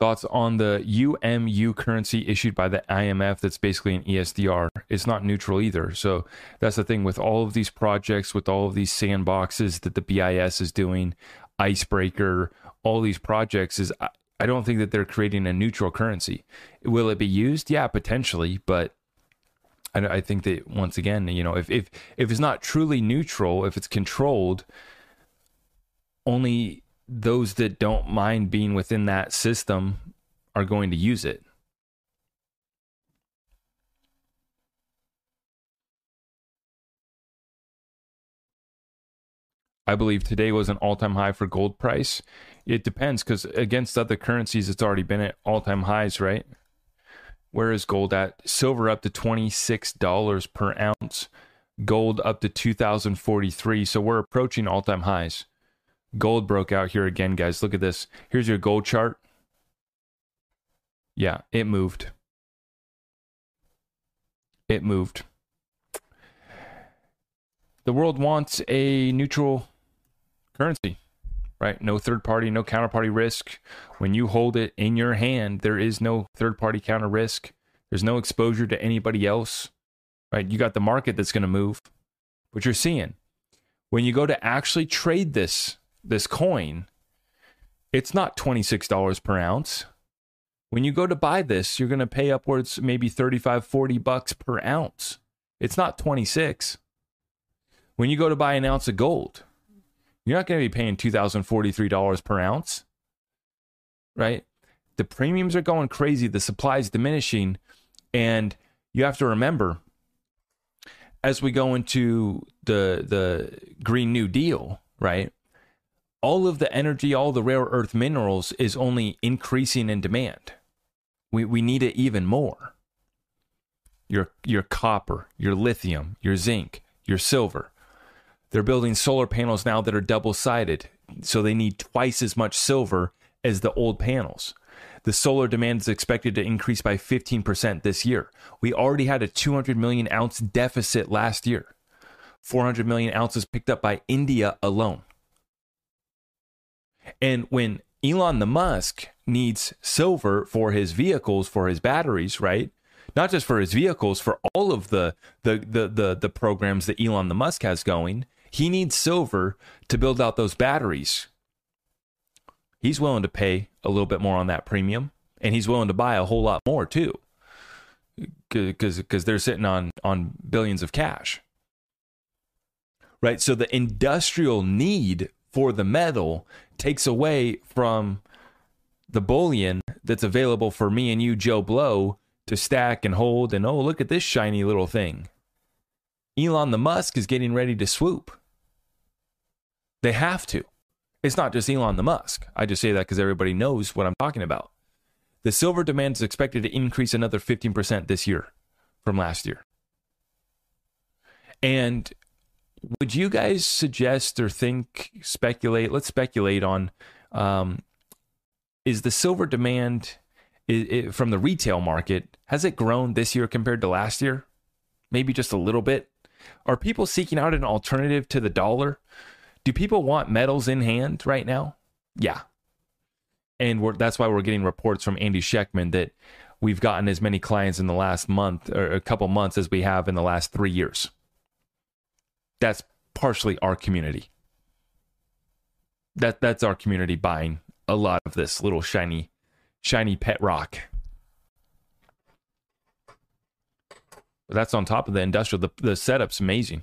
Thoughts on the UMU currency issued by the IMF that's basically an ESDR. It's not neutral either. So that's the thing with all of these projects, with all of these sandboxes that the BIS is doing, Icebreaker, all these projects is I don't think that they're creating a neutral currency. Will it be used? Yeah, potentially, but I, I think that once again, you know, if if if it's not truly neutral, if it's controlled, only those that don't mind being within that system are going to use it. I believe today was an all time high for gold price. It depends because against other currencies, it's already been at all time highs, right? Where is gold at? Silver up to $26 per ounce, gold up to 2043. So we're approaching all time highs. Gold broke out here again, guys. Look at this. Here's your gold chart. Yeah, it moved. It moved. The world wants a neutral currency right? No third party, no counterparty risk. When you hold it in your hand, there is no third party counter risk. There's no exposure to anybody else, right? You got the market that's going to move. What you're seeing when you go to actually trade this this coin, it's not $26 per ounce. When you go to buy this, you're going to pay upwards maybe 35, 40 bucks per ounce. It's not 26. When you go to buy an ounce of gold, you're not going to be paying $2,043 per ounce, right? The premiums are going crazy, the supply is diminishing. And you have to remember, as we go into the, the Green New Deal, right? All of the energy, all the rare earth minerals is only increasing in demand. We, we need it even more. Your, your copper, your lithium, your zinc, your silver, they're building solar panels now that are double sided, so they need twice as much silver as the old panels. The solar demand is expected to increase by 15% this year. We already had a 200 million ounce deficit last year. 400 million ounces picked up by India alone. And when Elon the Musk needs silver for his vehicles, for his batteries, right? Not just for his vehicles, for all of the the the the, the programs that Elon the Musk has going, he needs silver to build out those batteries. He's willing to pay a little bit more on that premium, and he's willing to buy a whole lot more too, because because they're sitting on on billions of cash. Right. So the industrial need for the metal takes away from the bullion that's available for me and you, Joe Blow, to stack and hold. And oh, look at this shiny little thing. Elon the Musk is getting ready to swoop. They have to. It's not just Elon the Musk. I just say that because everybody knows what I'm talking about. The silver demand is expected to increase another 15% this year from last year. And would you guys suggest or think, speculate? Let's speculate on um, is the silver demand is, is, from the retail market, has it grown this year compared to last year? Maybe just a little bit. Are people seeking out an alternative to the dollar? Do people want metals in hand right now? Yeah. And that's why we're getting reports from Andy Schectman that we've gotten as many clients in the last month or a couple months as we have in the last three years. That's partially our community. That that's our community buying a lot of this little shiny, shiny pet rock. But that's on top of the industrial. The, the setup's amazing.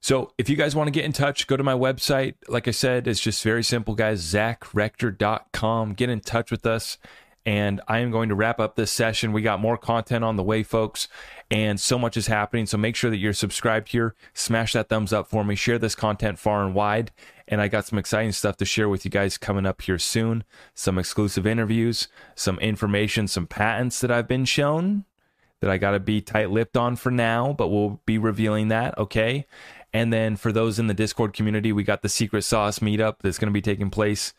So if you guys want to get in touch, go to my website. Like I said, it's just very simple, guys. ZachRector.com. Get in touch with us. And I am going to wrap up this session. We got more content on the way, folks, and so much is happening. So make sure that you're subscribed here. Smash that thumbs up for me. Share this content far and wide. And I got some exciting stuff to share with you guys coming up here soon. Some exclusive interviews, some information, some patents that I've been shown that I got to be tight lipped on for now, but we'll be revealing that. Okay. And then for those in the Discord community, we got the Secret Sauce meetup that's going to be taking place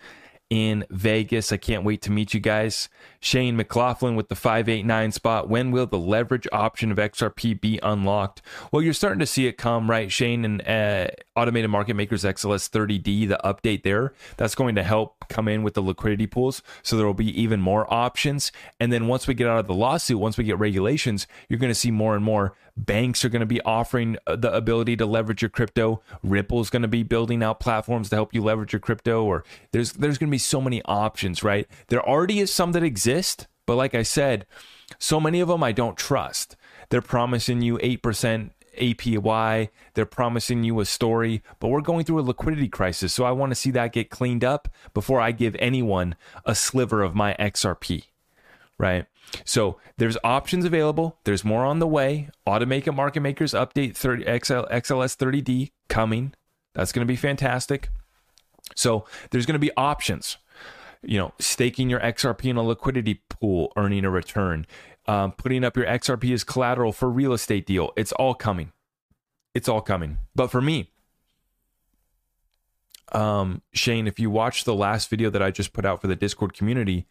in Vegas. I can't wait to meet you guys. Shane McLaughlin with the 589 spot. When will the leverage option of XRP be unlocked? Well, you're starting to see it come, right, Shane? And uh, Automated Market Makers XLS 30D, the update there, that's going to help come in with the liquidity pools. So there will be even more options. And then once we get out of the lawsuit, once we get regulations, you're going to see more and more banks are going to be offering uh, the ability to leverage your crypto. Ripple is going to be building out platforms to help you leverage your crypto. Or there's there's going to be so many options, right? There already is some that exist, but like I said, so many of them I don't trust. They're promising you eight percent APY. They're promising you a story, but we're going through a liquidity crisis. So I want to see that get cleaned up before I give anyone a sliver of my XRP, right? So there's options available. There's more on the way. Automated Market Makers Update 30 XL, XLS 30D coming. That's going to be fantastic. So there's going to be options. You know, staking your XRP in a liquidity pool, earning a return, um, putting up your XRP as collateral for real estate deal. It's all coming. It's all coming. But for me, um, Shane, if you watched the last video that I just put out for the Discord community,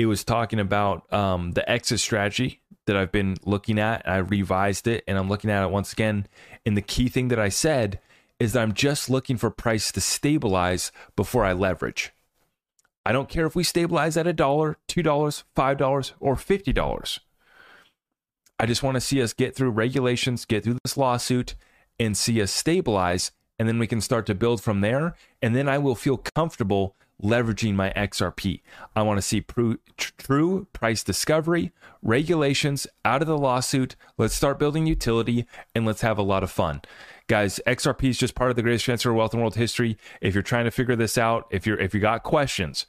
it was talking about um, the exit strategy that I've been looking at. I revised it and I'm looking at it once again. And the key thing that I said is that I'm just looking for price to stabilize before I leverage. I don't care if we stabilize at a dollar, two dollars, five dollars, or fifty dollars. I just want to see us get through regulations, get through this lawsuit, and see us stabilize, and then we can start to build from there. And then I will feel comfortable leveraging my XRP. I want to see pr- true price discovery, regulations out of the lawsuit. Let's start building utility and let's have a lot of fun. Guys, XRP is just part of the greatest transfer of wealth in world history. If you're trying to figure this out, if you're if you got questions,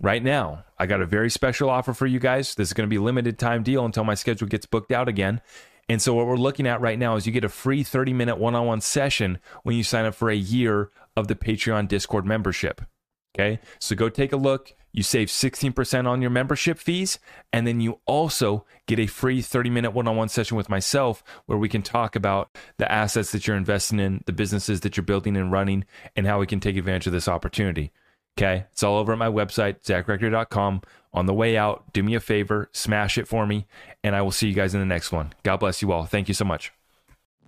right now, I got a very special offer for you guys. This is going to be limited time deal until my schedule gets booked out again. And so what we're looking at right now is you get a free 30 minute one-on-one session when you sign up for a year of the Patreon Discord membership. Okay. So go take a look. You save 16% on your membership fees. And then you also get a free 30 minute one on one session with myself where we can talk about the assets that you're investing in, the businesses that you're building and running, and how we can take advantage of this opportunity. Okay. It's all over at my website, zachrector.com. On the way out, do me a favor, smash it for me, and I will see you guys in the next one. God bless you all. Thank you so much.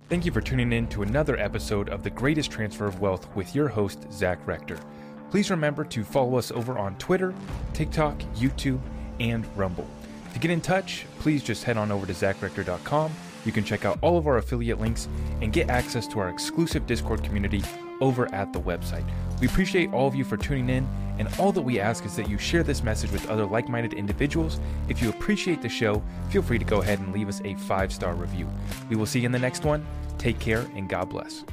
Thank you for tuning in to another episode of The Greatest Transfer of Wealth with your host, Zach Rector. Please remember to follow us over on Twitter, TikTok, YouTube, and Rumble. To get in touch, please just head on over to zachrector.com. You can check out all of our affiliate links and get access to our exclusive Discord community over at the website. We appreciate all of you for tuning in, and all that we ask is that you share this message with other like minded individuals. If you appreciate the show, feel free to go ahead and leave us a five star review. We will see you in the next one. Take care, and God bless.